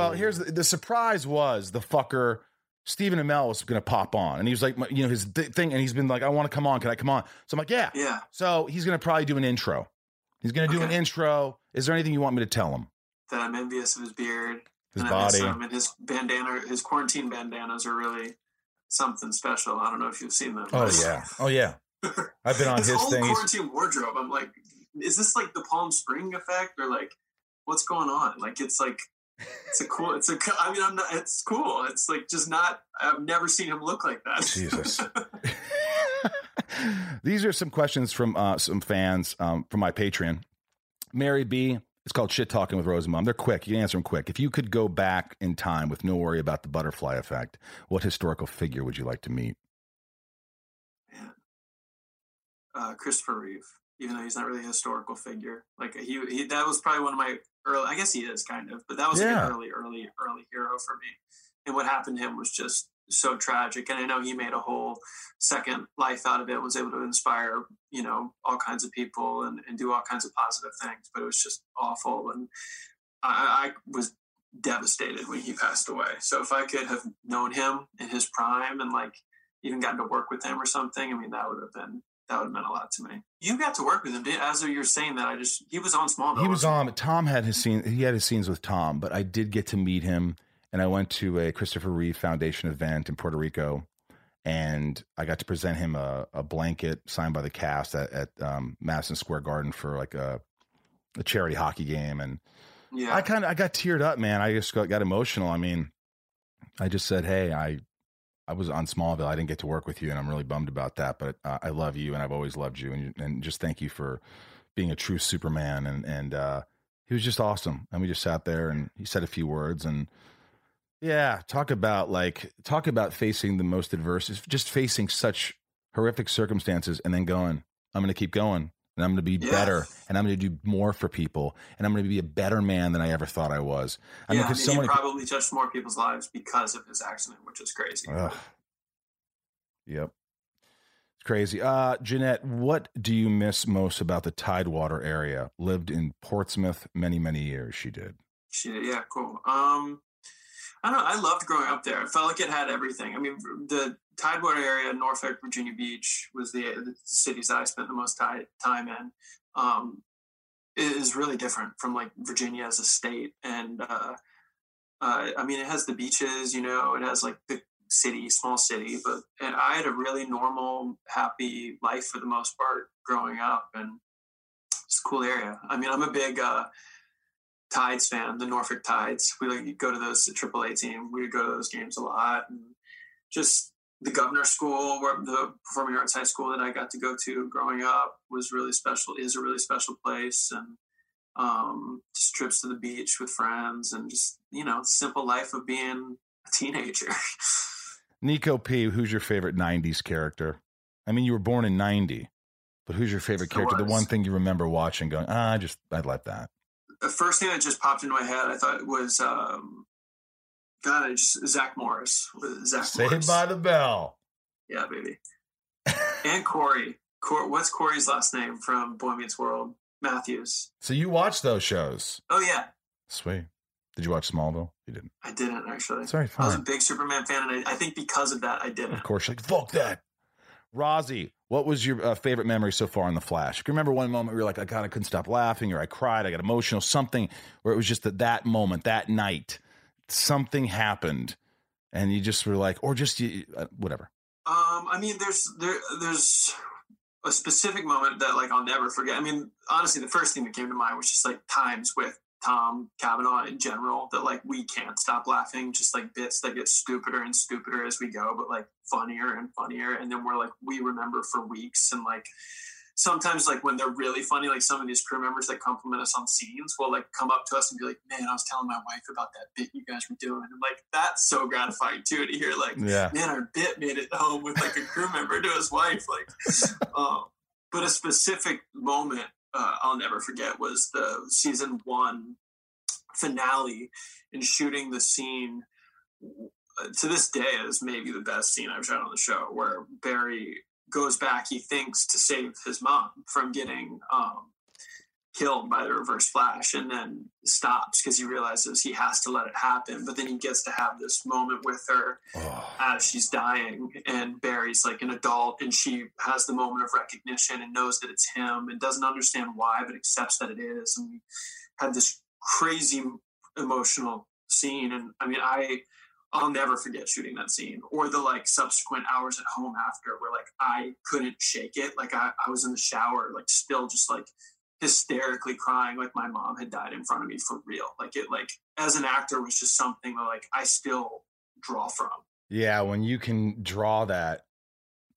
Well, here's the, the surprise was the fucker Stephen Amell was going to pop on, and he was like, you know, his th- thing, and he's been like, I want to come on. Can I come on? So I'm like, yeah. Yeah. So he's going to probably do an intro. He's going to do an intro. Is there anything you want me to tell him? That I'm envious of his beard. His and body. him, and his bandana, his quarantine bandanas are really something special. I don't know if you've seen them. Oh yeah. Oh yeah. I've been on his his thing. Quarantine wardrobe. I'm like, is this like the Palm Spring effect, or like, what's going on? Like, it's like, it's a cool. It's a. I mean, I'm not. It's cool. It's like just not. I've never seen him look like that. Jesus. These are some questions from uh, some fans um, from my Patreon. Mary B. It's called Shit Talking with Rose Mom. They're quick. You can answer them quick. If you could go back in time with no worry about the butterfly effect, what historical figure would you like to meet? uh, Christopher Reeve, even though he's not really a historical figure. Like he, he that was probably one of my early. I guess he is kind of, but that was like Yeah. an early, early, early hero for me. And what happened to him was just so tragic. And I know he made a whole second life out of it. Was able to inspire, you know, all kinds of people and, and do all kinds of positive things. But it was just awful, and I, I was devastated when he passed away. So if I could have known him in his prime and like even gotten to work with him or something, I mean, that would have been that would have meant a lot to me. You got to work with him, did, as you're saying that. I just he was on Smallville. He was on. Tom had his scene. He had his scenes with Tom, but I did get to meet him, and I went to a Christopher Reeve Foundation event in Puerto Rico, and I got to present him a, a blanket signed by the cast at, at um, Madison Square Garden for like a, a charity hockey game, and Yeah, I kind of I got teared up, man. I just got, got emotional. I mean, I just said, "Hey, I I was on Smallville. I didn't get to work with you, and I'm really bummed about that. But uh, I love you, and I've always loved you, and and just thank you for being a true Superman." And and uh, he was just awesome. And we just sat there, and he said a few words, and yeah, talk about like talk about facing the most adverse, just facing such horrific circumstances, and then going, "I'm going to keep going." And I'm going to be Yeah. better, and I'm going to do more for people, and I'm going to be a better man than I ever thought I was. I yeah. mean, because so he many probably touched more people's lives because of his accident, which is crazy. Ugh. Yep. It's crazy. Uh, Jeanette, what do you miss most about the Tidewater area? Lived in Portsmouth many, many years. She did. Shit, yeah, cool. Um, I don't know. I loved growing up there. I felt like it had everything. I mean, the Tidewater area, Norfolk, Virginia Beach, was the, the cities that I spent the most ti- time in. Um, it is really different from like Virginia as a state, and uh, uh, I mean, it has the beaches. You know, it has like the city, small city, but and I had a really normal, happy life for the most part growing up, and it's a cool area. I mean, I'm a big uh, Tides fan, the Norfolk Tides. We like go to those the AAA team. We would go to those games a lot, and just the Governor School, where the Performing Arts High School that I got to go to growing up, was really special. Is a really special place, and um, just trips to the beach with friends, and just you know, simple life of being a teenager. Nico P, who's your favorite 90s character? I mean, you were born in 90, but who's your favorite character? The one thing you remember watching going, ah, I just, I'd like that. The first thing that just popped into my head, I thought was, um, God, I just Zach Morris. Zach Saved Morris. by the Bell. Yeah, baby. and Corey. Cor- what's Corey's last name from Boy Meets World? Matthews. So you watched those shows. Oh yeah, Sweet. Did you watch Smallville? You didn't. I didn't actually. Sorry, I was a big Superman fan, and I, I think because of that, I didn't. Of course, like, fuck that. Rozzy, what was your uh, favorite memory so far in The Flash? You remember one moment where you're like, I God, I couldn't stop laughing, or I cried, I got emotional, something where it was just that that moment, that night, something happened, and you just were like, or just you, uh, whatever. Um, I mean, there's there there's a specific moment that like I'll never forget. I mean, honestly, the first thing that came to mind was just like times with Tom Cavanagh in general that like we can't stop laughing, just like bits that get stupider and stupider as we go, but like funnier and funnier, and then we're like we remember for weeks and like sometimes like when they're really funny, like some of these crew members that compliment us on scenes will like come up to us and be like, "Man, I was telling my wife about that bit you guys were doing," and like that's so gratifying too to hear like, Yeah. "Man, our bit made it home with like a crew member to his wife." Like, um, but a specific moment uh, I'll never forget was the season one finale and shooting the scene. To this day, is maybe the best scene I've shot on the show, where Barry goes back. He thinks to save his mom from getting um, killed by the reverse flash, and then stops because he realizes he has to let it happen. But then he gets to have this moment with her Oh, as she's dying and Barry's like an adult and she has the moment of recognition and knows that it's him and doesn't understand why but accepts that it is and we had this crazy emotional scene and I mean I I'll never forget shooting that scene or the like subsequent hours at home after where like I couldn't shake it like I, I was in the shower like still just like hysterically crying like my mom had died in front of me for real like it like as an actor was just something that like I still draw from yeah. When you can draw that,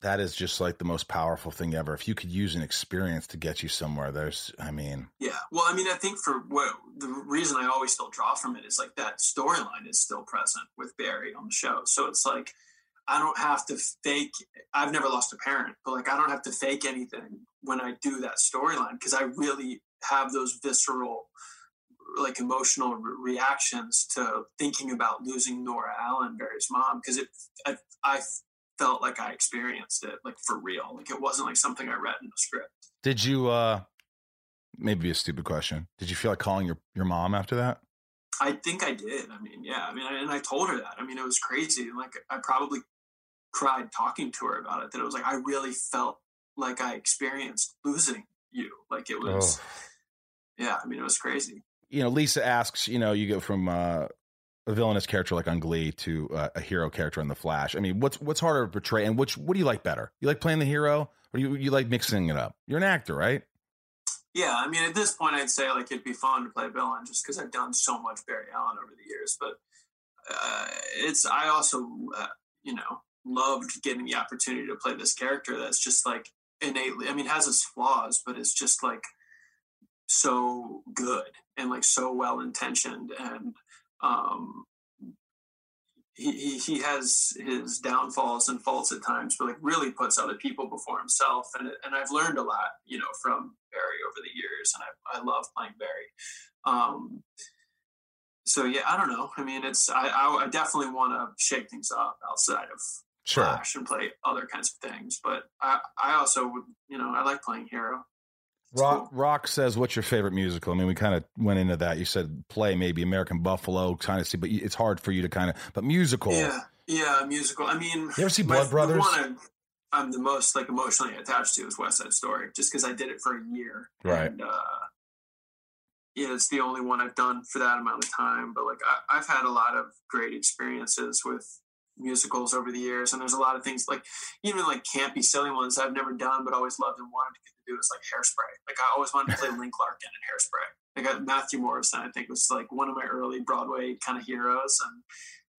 that is just like the most powerful thing ever. If you could use an experience to get you somewhere, there's, I mean, Yeah. Well, I mean, I think for what the reason I always still draw from it is like that storyline is still present with Barry on the show. So it's like I don't have to fake. I've never lost a parent, but like I don't have to fake anything when I do that storyline because I really have those visceral, like emotional re- reactions to thinking about losing Nora Allen, Barry's mom, because it I, I felt like I experienced it like for real. Like it wasn't like something I read in the script. did you, uh, maybe a stupid question. Did you feel like calling your, your mom after that? I think I did. I mean, yeah. I mean, and I told her that. I mean, it was crazy. Like, I probably cried talking to her about it. That it was like I really felt like I experienced losing you. Like it was, Oh. yeah. I mean, it was crazy. you know, Lisa asks, you know, you go from uh, a villainous character like on Glee to uh, a hero character in The Flash. I mean, what's what's harder to portray, and which what do you like better? You like playing the hero, or you you like mixing it up? You're an actor, right? Yeah. I mean, at this point, I'd say like it'd be fun to play a villain just because I've done so much Barry Allen over the years. But uh, it's I also, uh, you know, loved getting the opportunity to play this character that's just like innately. I mean, has its flaws, but it's just like so good and like so well intentioned and um he, he he has his downfalls and faults at times but like really puts other people before himself and and I've learned a lot you know from Barry over the years and I, I love playing Barry um so yeah I don't know I mean it's I I, I definitely want to shake things up outside of Sure. And play other kinds of things but I I also would you know I like playing hero It's Rock, cool. Rock says, "What's your favorite musical?" I mean, we kind of went into that. You said play, maybe American Buffalo, kind of see, but it's hard for you to kind of. But musical, Yeah, yeah, musical. I mean, You ever see my- Blood the Brothers? one I'm, I'm the most like emotionally attached to is West Side Story, just because I did it for a year. Right. And, uh, yeah, it's the only one I've done for that amount of time. But like, I, I've had a lot of great experiences with musicals over the years, and there's a lot of things like even like campy, silly ones I've never done, but always loved and wanted to get to do is like Hairspray. Like I always wanted to play Link Larkin in Hairspray. Like Matthew Morrison, I think was like one of my early Broadway kind of heroes, and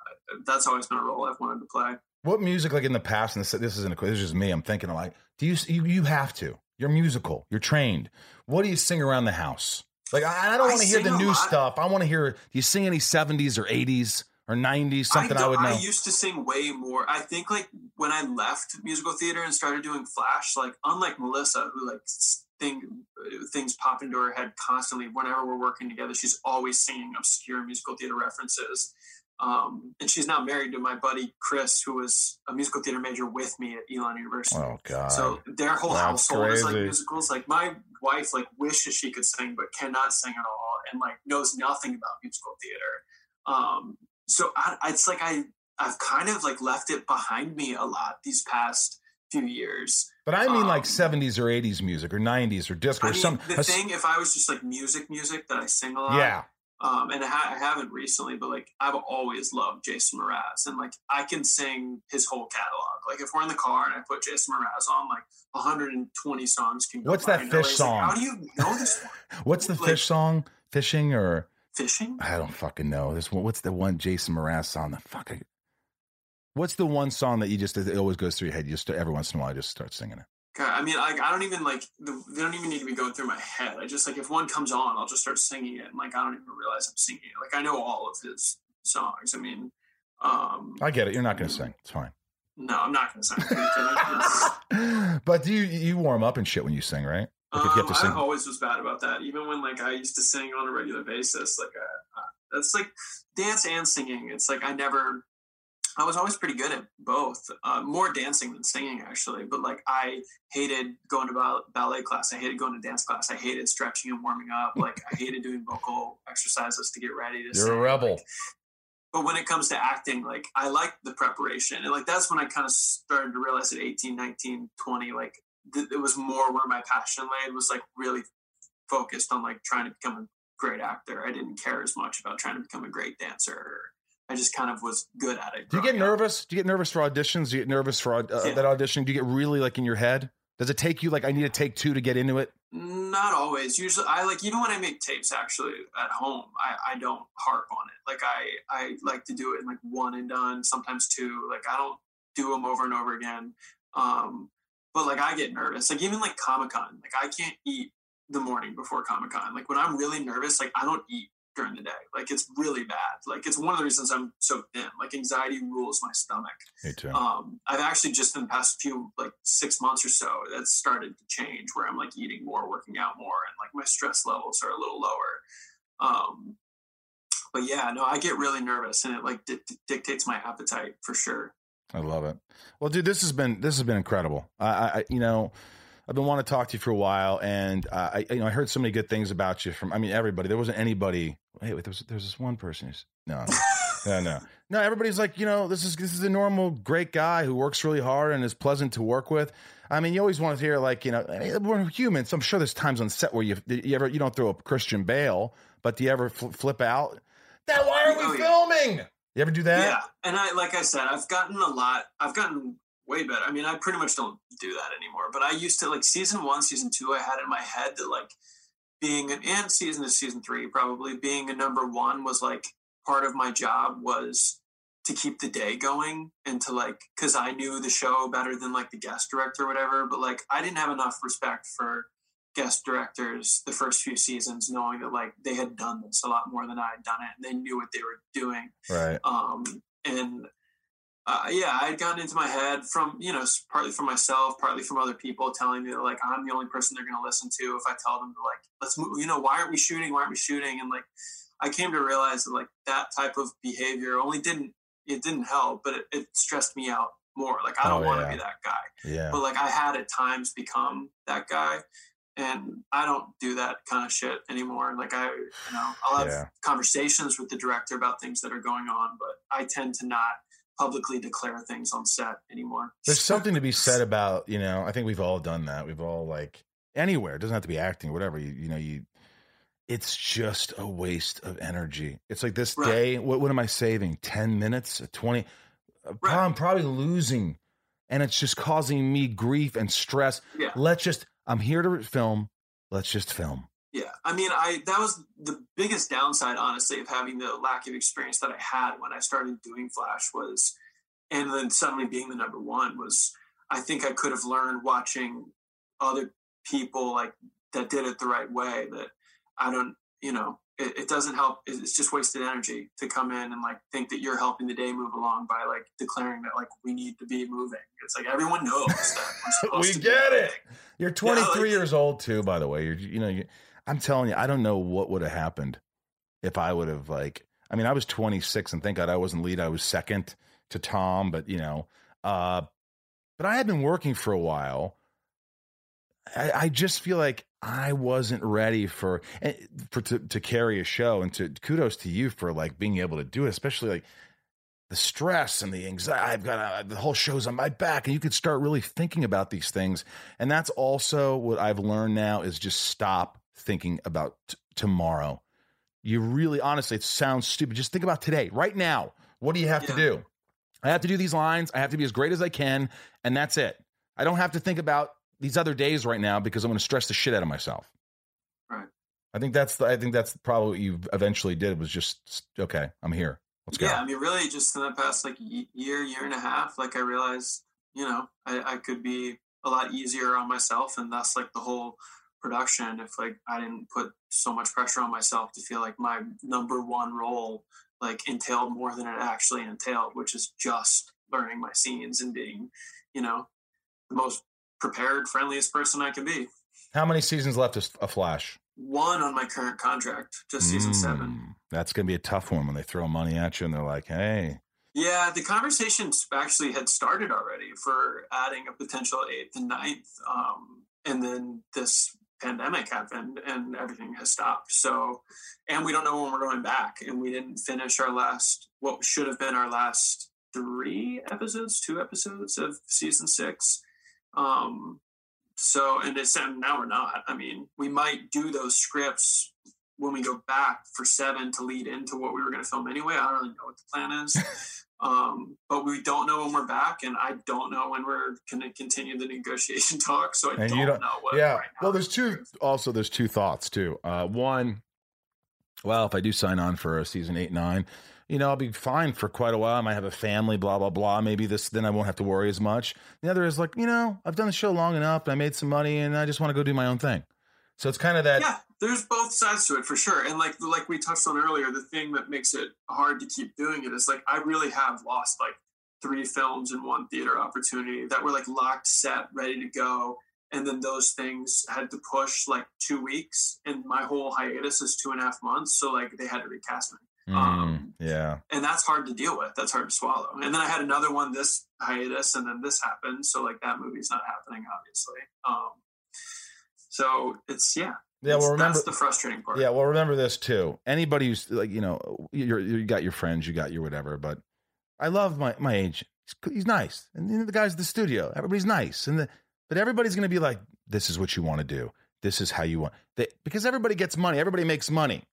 uh, that's always been a role I've wanted to play. What music, like in the past, and this, this isn't a quiz, this is just me. I'm thinking like, do you, you you have to? You're musical. You're trained. What do you sing around the house? Like I, I don't want to hear the new lot. stuff. I want to hear. Do you sing any 70s or 80s or 90s? Something I, don't- would know. I used to sing way more. I think like when I left musical theater and started doing Flash, like unlike Melissa, who like thing things pop into her head constantly. Whenever we're working together, she's always singing obscure musical theater references. Um, and she's now married to my buddy Chris, who was a musical theater major with me at Elon University. oh God. So their whole That's household is like musicals. Like my wife, like wishes she could sing, but cannot sing at all, and like knows nothing about musical theater. Um, so I, it's like I I've kind of like left it behind me a lot these past few years. but I mean like um, 70s or 80s music or 90s or disco I or mean, some. the thing, if I was just like music, music that I sing a lot, yeah. um, and I, ha- I haven't recently, but like I've always loved Jason Mraz, and like I can sing his whole catalog. Like if we're in the car and I put Jason Mraz on, like 120 songs can go. What's that fish like, song? How do you know this one? What's the like- fish song? Fishing or Fishing? I don't fucking know. This one. What's the one Jason Mraz song? The fuck. I- What's the one song that you just it always goes through your head? You just every once in a while, I just start singing it. God, I mean, like I don't even like the, they don't even need to be going through my head. I just like if one comes on, I'll just start singing it, and like I don't even realize I'm singing it. Like I know all of his songs. I mean, um, I get it. You're not going to sing. It's fine. no, I'm not gonna sing. but do you you warm up and shit when you sing, right? Like Um, I sing. always was bad about that. Even when like I used to sing on a regular basis, like uh, uh, that's like dance and singing. It's like I never. I was always pretty good at both, uh, more dancing than singing actually. But like I hated going to ball- ballet class. I hated going to dance class. I hated stretching and warming up. Like I hated doing vocal exercises to get ready to. You're a rebel. Like, but when it comes to acting like i like the preparation and like that's when i kind of started to realize at 18 19 20 like th- it was more where my passion lay was like really focused on like trying to become a great actor i didn't care as much about trying to become a great dancer i just kind of was good at it Do you get growing up. nervous? Do you get nervous for auditions? Do you get nervous for uh, Yeah. that audition? Do you get really like in your head? Does it take you like I need to take two to get into it? Not always. Usually, I like even when I make tapes actually at home, I, I don't harp on it. Like I I like to do it in like one and done, sometimes two. Like I don't do them over and over again. Um, but like I get nervous. Like even like Comic Con, like I can't eat the morning before Comic Con. Like when I'm really nervous, like I don't eat during the day. Like it's really bad. Like it's one of the reasons I'm so thin. Like anxiety rules my stomach Me too. um, I've actually just in the past few like six months or so that's started to change where I'm like eating more, working out more, and like my stress levels are a little lower. Um, but yeah, no, I get really nervous, and it like di- dictates my appetite for sure. I love it. Well, dude, this has been this has been incredible. I, I you know, I've been wanting to talk to you for a while, and uh, I you know I heard so many good things about you from. I mean, everybody. There wasn't anybody. Wait, wait. There's there's this one person who's no. No, no, no. Everybody's like, you know, this is this is a normal, great guy who works really hard and is pleasant to work with. I mean, you always want to hear like, you know, we're humans. I'm sure there's times on set where you you ever you don't throw a Christian Bale, but do you ever fl- flip out? Now, why are Oh, we yeah. filming? You ever do that? Yeah, and I like I said, I've gotten a lot. I've gotten way better. I mean, I pretty much don't do that anymore. But I used to like season one, season two. I had in my head that like being an and season to season three probably being a number one was like part of my job was to keep the day going and to like because I knew the show better than like the guest director or whatever. But like I didn't have enough respect for guest directors the first few seasons, knowing that like they had done this a lot more than I had done it, and they knew what they were doing Right. um, and uh, yeah, I had gotten into my head from you know partly from myself, partly from other people telling me that like I'm the only person they're going to listen to if I tell them to like let's move. You know, why aren't we shooting? Why aren't we shooting? And like I came to realize that like that type of behavior only didn't it didn't help, but it, it stressed me out more. Like I don't Oh, want to yeah. be that guy Yeah. but like I had at times become that guy, and I don't do that kind of shit anymore. Like I, you know, I'll have Yeah. conversations with the director about things that are going on, but I tend to not publicly declare things on set anymore. There's something to be said about, you know, I think we've all done that. We've all like anywhere, it doesn't have to be acting, whatever. You, you know, you it's just a waste of energy. It's like this Right. day, what what am I saving? 10 minutes, 20 uh, Right. I'm probably losing and it's just causing me grief and stress. Yeah. Let's just I'm here to film. Let's just film. Yeah, I mean, I that was the biggest downside, honestly, of having the lack of experience that I had when I started doing Flash was, and then suddenly being the number one was. I think I could have learned watching other people like that did it the right way. That I don't, you know, it, it doesn't help. It's just wasted energy to come in and like think that you're helping the day move along by like declaring that like we need to be moving. It's like everyone knows that we're we to be get it. moving. You're 23 like- years old too, by the way. You're, you know, you, I'm telling you, I don't know what would have happened if I would have like. I mean, I was 26, and thank God I wasn't lead. I was second to Tom, but you know, uh, but I had been working for a while. I, I just feel like I wasn't ready for eh, for to, to carry a show, and to kudos to you for like being able to do it, especially like the stress and the anxiety. I've got uh, the whole show's on my back, and you could start really thinking about these things. And that's also what I've learned now is just stop thinking about t- tomorrow. You really, honestly, it sounds stupid. Just think about today, right now. What do you have to do? I have to do these lines. I have to be as great as I can, and that's it. I don't have to think about these other days right now because I'm going to stress the shit out of myself. Right. I think that's the, I think that's probably what you eventually did was just okay. I'm here. Let's go. Yeah, I mean, really, just in the past like year, year and a half, like I realized, you know, I, I could be a lot easier on myself, and that's like the whole production. If like I didn't put so much pressure on myself to feel like my number one role like entailed more than it actually entailed, which is just learning my scenes and being, you know, the most prepared, friendliest person I can be. How many seasons left of a Flash? One on my current contract, just season seven. Mm, That's going to be a tough one when they throw money at you and they're like, hey, Yeah, the conversations actually had started already for adding a potential eighth and ninth. Um, and then this pandemic happened and everything has stopped. So, and we don't know when we're going back. And we didn't finish our last, what should have been our last three episodes, two episodes of season six. Um, so, and it's, and now we're not. I mean, we might do those scripts when we go back for seven to lead into what we were going to film anyway. I don't really know what the plan is. Um, but we don't know when we're back, and I don't know when we're going to continue the negotiation talk. So I And don't, you don't- know what. yeah. right well, there's two. Also, there's two thoughts too. Uh, one, well, if I do sign on for a season eight, nine, you know, I'll be fine for quite a while. I might have a family, blah blah blah. Maybe this, then I won't have to worry as much. The other is like, you know, I've done the show long enough. I made some money, and I just want to go do my own thing. So it's kind of that. yeah, there's both sides to it for sure. And like like we touched on earlier, the thing that makes it hard to keep doing it is like I really have lost like three films and one theater opportunity that were like locked, set, ready to go. And then those things had to push like two weeks, and my whole hiatus is two and a half months. So like they had to recast me. Mm, Um, yeah. and that's hard to deal with. That's hard to swallow. And then I had another one this hiatus, and then this happened. So like that movie's not happening, obviously. Um, so it's yeah, Yeah. Well, remember. that's the frustrating part. Yeah, well, remember this too. Anybody who's like, you know, you're, you got your friends, you got your whatever, but I love my my agent. He's, he's nice, and you know, the guys at the studio, everybody's nice, and the, but everybody's going to be like, this is what you want to do. This is how you want they, because everybody gets money. Everybody makes money.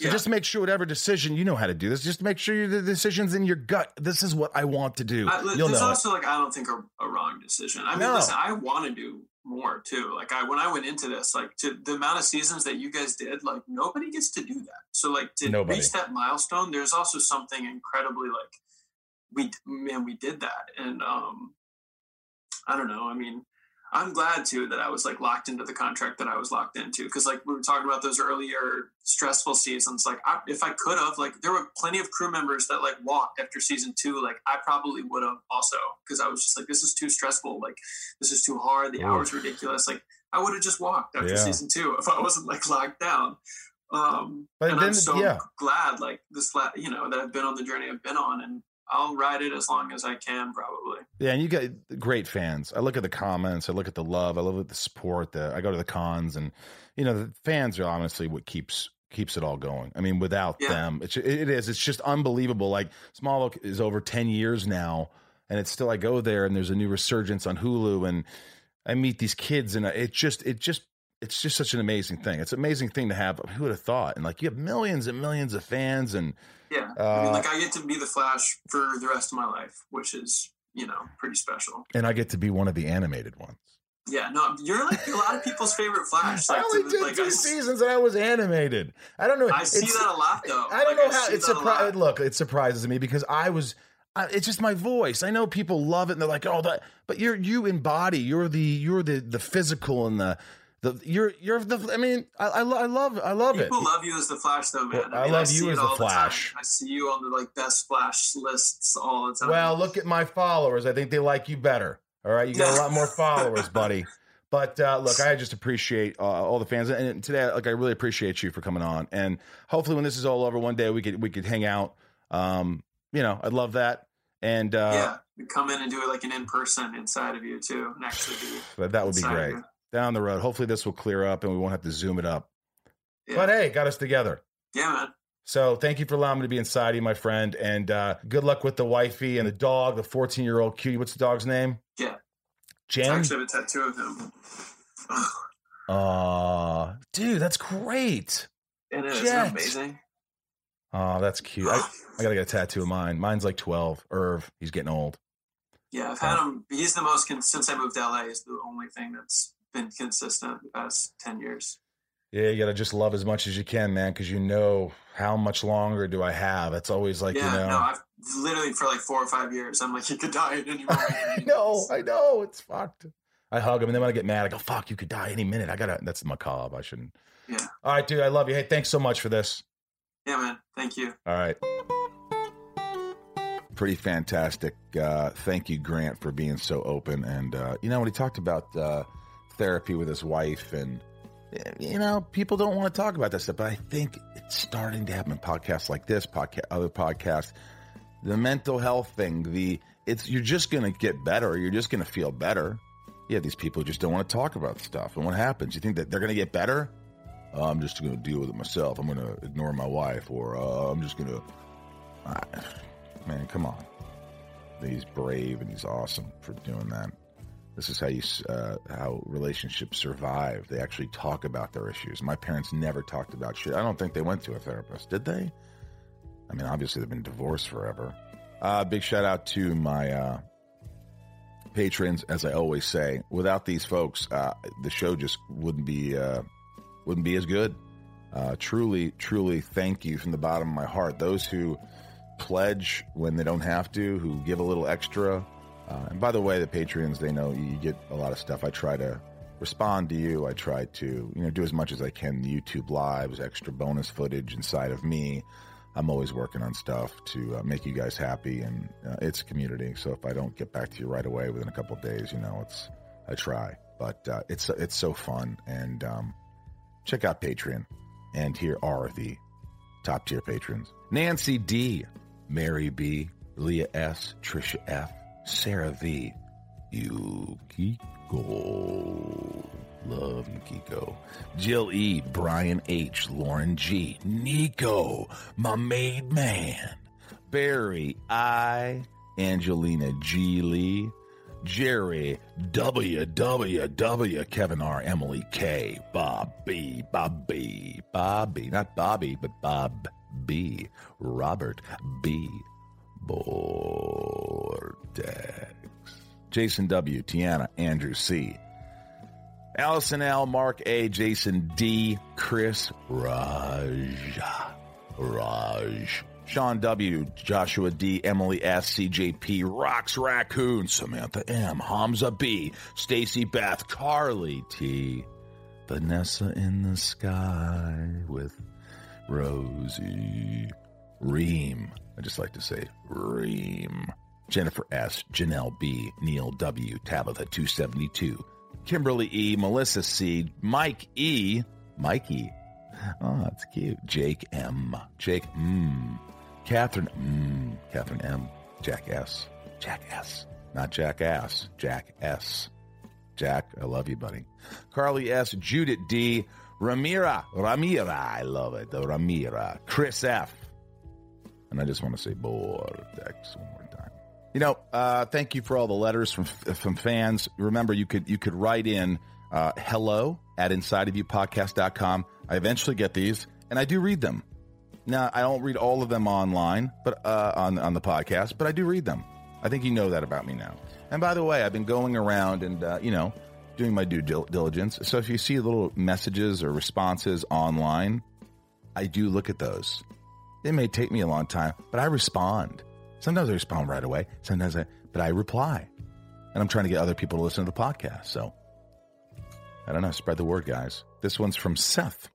So Yeah. just make sure whatever decision you know how to do this. Just make sure the decision's in your gut. This is what I want to do. I, You'll there's know. it. also like I don't think a, a wrong decision. I mean, No. listen, I want to do more too. Like I when I went into this, like to the amount of seasons that you guys did, like nobody gets to do that. So like to Nobody. reach that milestone, there's also something incredibly like we man we did that, and um, I don't know. I mean. I'm glad too that I was like locked into the contract that I was locked into because like we were talking about those earlier stressful seasons. Like I, if I could have, like there were plenty of crew members that like walked after season two. Like I probably would have also because I was just like this is too stressful. Like this is too hard. The hours ridiculous. Like I would have just walked after Yeah. season two if I wasn't like locked down. Um, But and then- I'm so yeah. glad like this, la- you know, that I've been on the journey I've been on, and I'll ride it as long as I can, probably. Yeah, and you got great fans. I look at the comments, I look at the love, I look at the support. The I go to the cons, and you know the fans are honestly what keeps keeps it all going. I mean, without Yeah. them, it's it is. It's just unbelievable. Like Smallville is over ten years now, and it's still. I go there, and there's a new resurgence on Hulu, and I meet these kids, and uh, it just it just it's just such an amazing thing. It's an amazing thing to have. Who would have thought? And like you have millions and millions of fans, and Yeah, I Uh, mean, like I get to be the Flash for the rest of my life, which is you know pretty special. and I get to be one of the animated ones. Yeah, no, you're like a lot of people's favorite Flash. I only did like, two I, seasons and I was animated. I don't know. I see it's- that a lot though. I don't Like, know how see it a surprised. Look, it surprises me because I was. I, it's just my voice. I know people love it and they're like, "Oh, that," but you're you embody. You're the you're the the physical and the the you're you're the. I mean, I I, lo- I love I love it. People love you as the Flash, though, man. Well, I mean, love see you as the. Flash. I see you on the like best Flash lists all the time. Well, look at my followers. I think they like you better. All right, you got a lot more followers, buddy. But uh, look, I just appreciate uh, all the fans, and today, like, I really appreciate you for coming on. And hopefully, when this is all over, one day we could we could hang out. Um, you know, I'd love that. And uh, yeah, come in and do it like an in person inside of you too, and actually but that would be great you. Down the road. Hopefully, this will clear up, and we won't have to zoom it up. Yeah. But hey, got us together. yeah, man. So thank you for allowing me to be inside you, my friend, and uh, good luck with the wifey and the dog, the fourteen year old cutie. What's the dog's name? Yeah. I actually have a tattoo of him. Aw, dude, that's great. It is Jet. amazing. Oh, that's cute. I, I gotta get a tattoo of mine. Mine's like twelve. Irv, he's getting old. Yeah, I've had him. He's the most since I moved to LA. Is the only thing that's been consistent the past ten years. Yeah, you gotta just love as much as you can, man, because you know how much longer do I have. It's always like yeah, you know. no, I've literally for like four or five years. I'm like, you could die at any moment. I know, I know, it's fucked. I hug him, and then when I get mad, I go, "Fuck, you could die any minute." I gotta. That's macabre. I shouldn't. Yeah. All right, dude. I love you. Hey, thanks so much for this. Yeah, man. Thank you. All right. Pretty fantastic. Uh, thank you, Grant, for being so open. And uh, you know, when he talked about uh, therapy with his wife, and you know, people don't want to talk about that stuff, but I think it's starting to happen podcasts like this, podcast, other podcasts. The mental health thing, the it's you're just going to get better. You're just going to feel better. Yeah, these people just don't want to talk about stuff. And what happens? You think that they're going to get better? Uh, I'm just going to deal with it myself. I'm going to ignore my wife, or uh, I'm just going to. man, come on. He's brave and he's awesome for doing that. This is how you uh, how relationships survive. They actually talk about their issues. My parents never talked about shit. I don't think they went to a therapist, did they? I mean, obviously they've been divorced forever. Uh, big shout out to my uh, patrons, as I always say. Without these folks, uh, the show just wouldn't be uh, wouldn't be as good. Uh, truly, truly, thank you from the bottom of my heart. Those who pledge when they don't have to, who give a little extra. Uh, and by the way, the Patreons, they know you get a lot of stuff. I try to respond to you. I try to, you know, do as much as I can. YouTube lives, extra bonus footage inside of me. I'm always working on stuff to uh, make you guys happy, and uh, it's community. So if I don't get back to you right away within a couple days, you know, it's I try, but uh, it's it's so fun. And um, check out Patreon, and here are the top tier patrons: Nancy D, Mary B, Leah S, Trisha F, Sarah V, Yukiko. Love Yukiko. Jill E, Brian H, Lauren G, Nico, my maid man, Barry I, Angelina G. Lee, Jerry W W W, Kevin R, Emily K, Bob B, Bobby, Bobby, not Bobby, but Bob B, Robert B, Vortex, Jason W, Tiana, Andrew C, Allison L, Mark A, Jason D, Chris Raj, Raj, Sean W, Joshua D, Emily S, CJP, Rocks Raccoon, Samantha M, Hamza B, Stacy Beth, Carly T, Vanessa in the sky with Rosie, Reem. I just like to say Reem. Jennifer S, Janelle B, Neil W, Tabitha 272, Kimberly E, Melissa C, Mike E, Mikey. Oh, that's cute. Jake M, Jake M, Catherine M, Catherine M, Jack S, Jack S, not Jack Ass, Jack S. Jack, I love you, buddy. Carly S, Judith D, Ramira, Ramira, I love it, the Ramira, Chris F. And I just want to say Vortex one. more. You know, uh, thank you for all the letters from from fans. Remember, you could you could write in uh, hello at insideofyoupodcast.com. I eventually get these, and I do read them. Now, I don't read all of them online, but uh, on on the podcast, but I do read them. I think you know that about me now. And by the way, I've been going around and uh, you know doing my due diligence. So if you see little messages or responses online, I do look at those. It may take me a long time, but I respond. Sometimes I respond right away. Sometimes I, but I reply. And I'm trying to get other people to listen to the podcast. So I don't know. Spread the word, guys. This one's from Seth.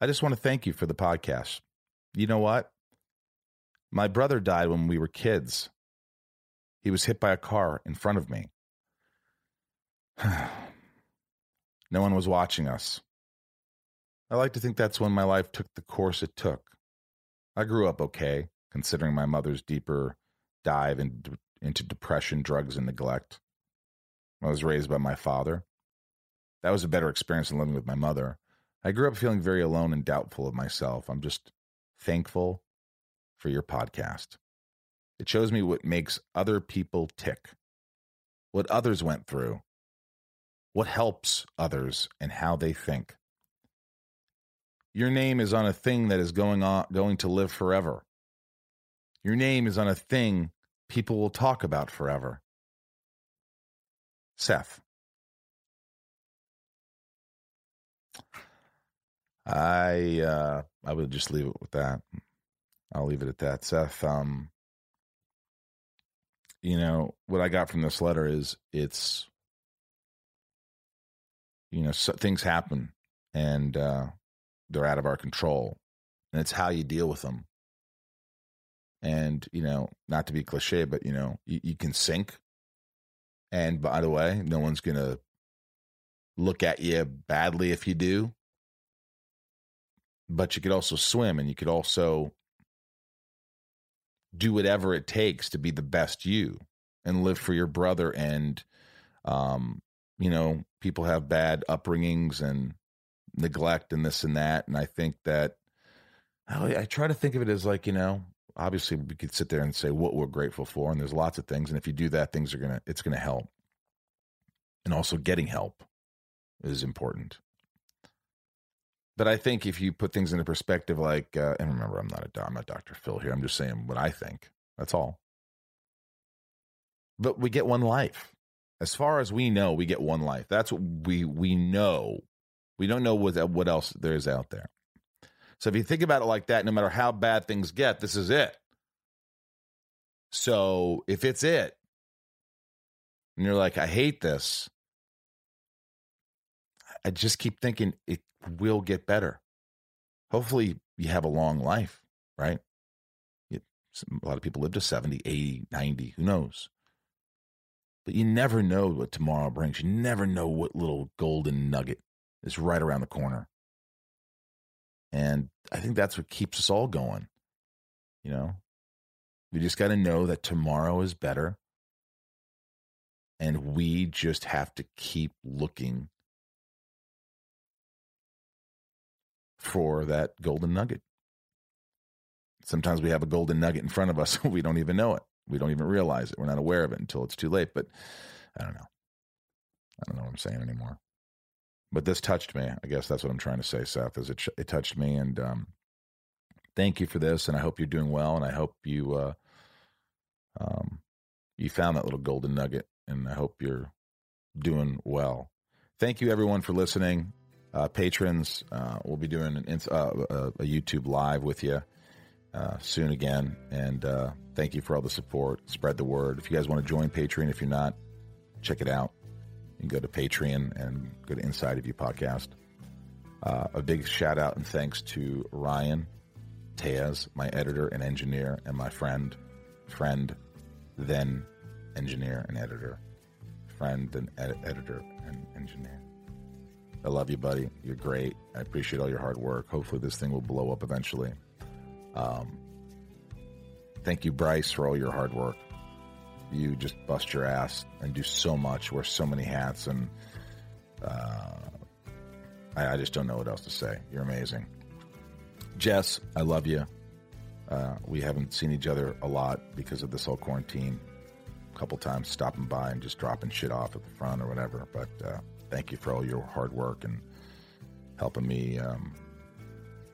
I just want to thank you for the podcast. You know what? My brother died when we were kids. He was hit by a car in front of me. no one was watching us. I like to think that's when my life took the course it took. I grew up okay, considering my mother's deeper dive in, into depression, drugs, and neglect. I was raised by my father. That was a better experience than living with my mother. I grew up feeling very alone and doubtful of myself. I'm just thankful for your podcast. It shows me what makes other people tick, what others went through, what helps others, and how they think. Your name is on a thing that is going on going to live forever. Your name is on a thing people will talk about forever. Seth. I uh I would just leave it with that. I'll leave it at that. Seth, um you know, what I got from this letter is it's you know so, things happen and uh, they're out of our control, and it's how you deal with them. And you know, not to be cliche, but you know, you, you can sink. And by the way, no one's gonna look at you badly if you do. But you could also swim, and you could also do whatever it takes to be the best you and live for your brother and um you know people have bad upbringings and neglect and this and that and i think that I, I try to think of it as like you know obviously we could sit there and say what we're grateful for and there's lots of things and if you do that things are gonna it's gonna help and also getting help is important but I think if you put things into perspective, like, uh, and remember, I'm not a I'm not Dr. Phil here. I'm just saying what I think. That's all. But we get one life. As far as we know, we get one life. That's what we we know. We don't know what what else there is out there. So if you think about it like that, no matter how bad things get, this is it. So if it's it, and you're like, I hate this, I just keep thinking it will get better. Hopefully, you have a long life, right? a lot of people live to 70, 80, 90, who knows? But you never know what tomorrow brings. You never know what little golden nugget is right around the corner. And I think that's what keeps us all going. You know, we just got to know that tomorrow is better. And we just have to keep looking for that golden nugget. Sometimes we have a golden nugget in front of us. we don't even know it. We don't even realize it. We're not aware of it until it's too late. But I don't know. I don't know what I'm saying anymore. But this touched me. I guess that's what I'm trying to say, Seth. Is it, it touched me, and um, thank you for this. And I hope you're doing well. And I hope you uh, um, you found that little golden nugget. And I hope you're doing well. Thank you, everyone, for listening uh, patrons. Uh, we'll be doing an, uh, a YouTube live with you uh, soon again. And uh, thank you for all the support. Spread the word. If you guys want to join Patreon, if you're not, check it out. You go to Patreon and go to Inside of You podcast. Uh, a big shout out and thanks to Ryan Teas, my editor and engineer, and my friend, friend, then engineer and editor, friend, then ed- editor and engineer. I love you, buddy. You're great. I appreciate all your hard work. Hopefully, this thing will blow up eventually. Um, thank you, Bryce, for all your hard work. You just bust your ass and do so much, wear so many hats, and uh, I, I, just don't know what else to say. You're amazing. Jess, I love you. Uh, we haven't seen each other a lot because of this whole quarantine. A couple times stopping by and just dropping shit off at the front or whatever, but. Uh, thank you for all your hard work and helping me um,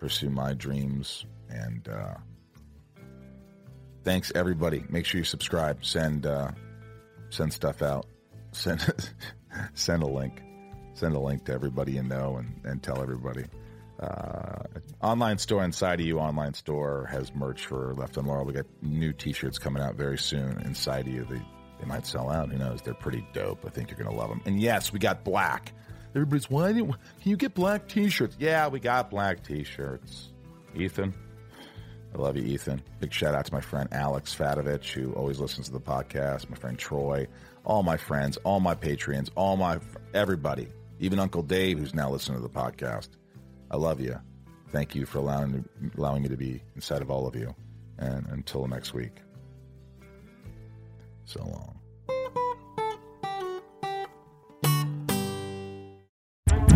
pursue my dreams. And uh, thanks everybody. Make sure you subscribe. Send uh, send stuff out. Send send a link. Send a link to everybody you know and, and tell everybody. Uh, online store inside of you online store has merch for Left Unloyal. We got new T-shirts coming out very soon inside of you. The they might sell out. Who knows? They're pretty dope. I think you're to love them. And yes, we got black. Everybody's, why can you get black t shirts? Yeah, we got black t shirts. Ethan, I love you, Ethan. Big shout out to my friend Alex Fatovich, who always listens to the podcast, my friend Troy, all my friends, all my Patreons, all my, everybody, even Uncle Dave, who's now listening to the podcast. I love you. Thank you for allowing, allowing me to be inside of all of you. And until next week so long.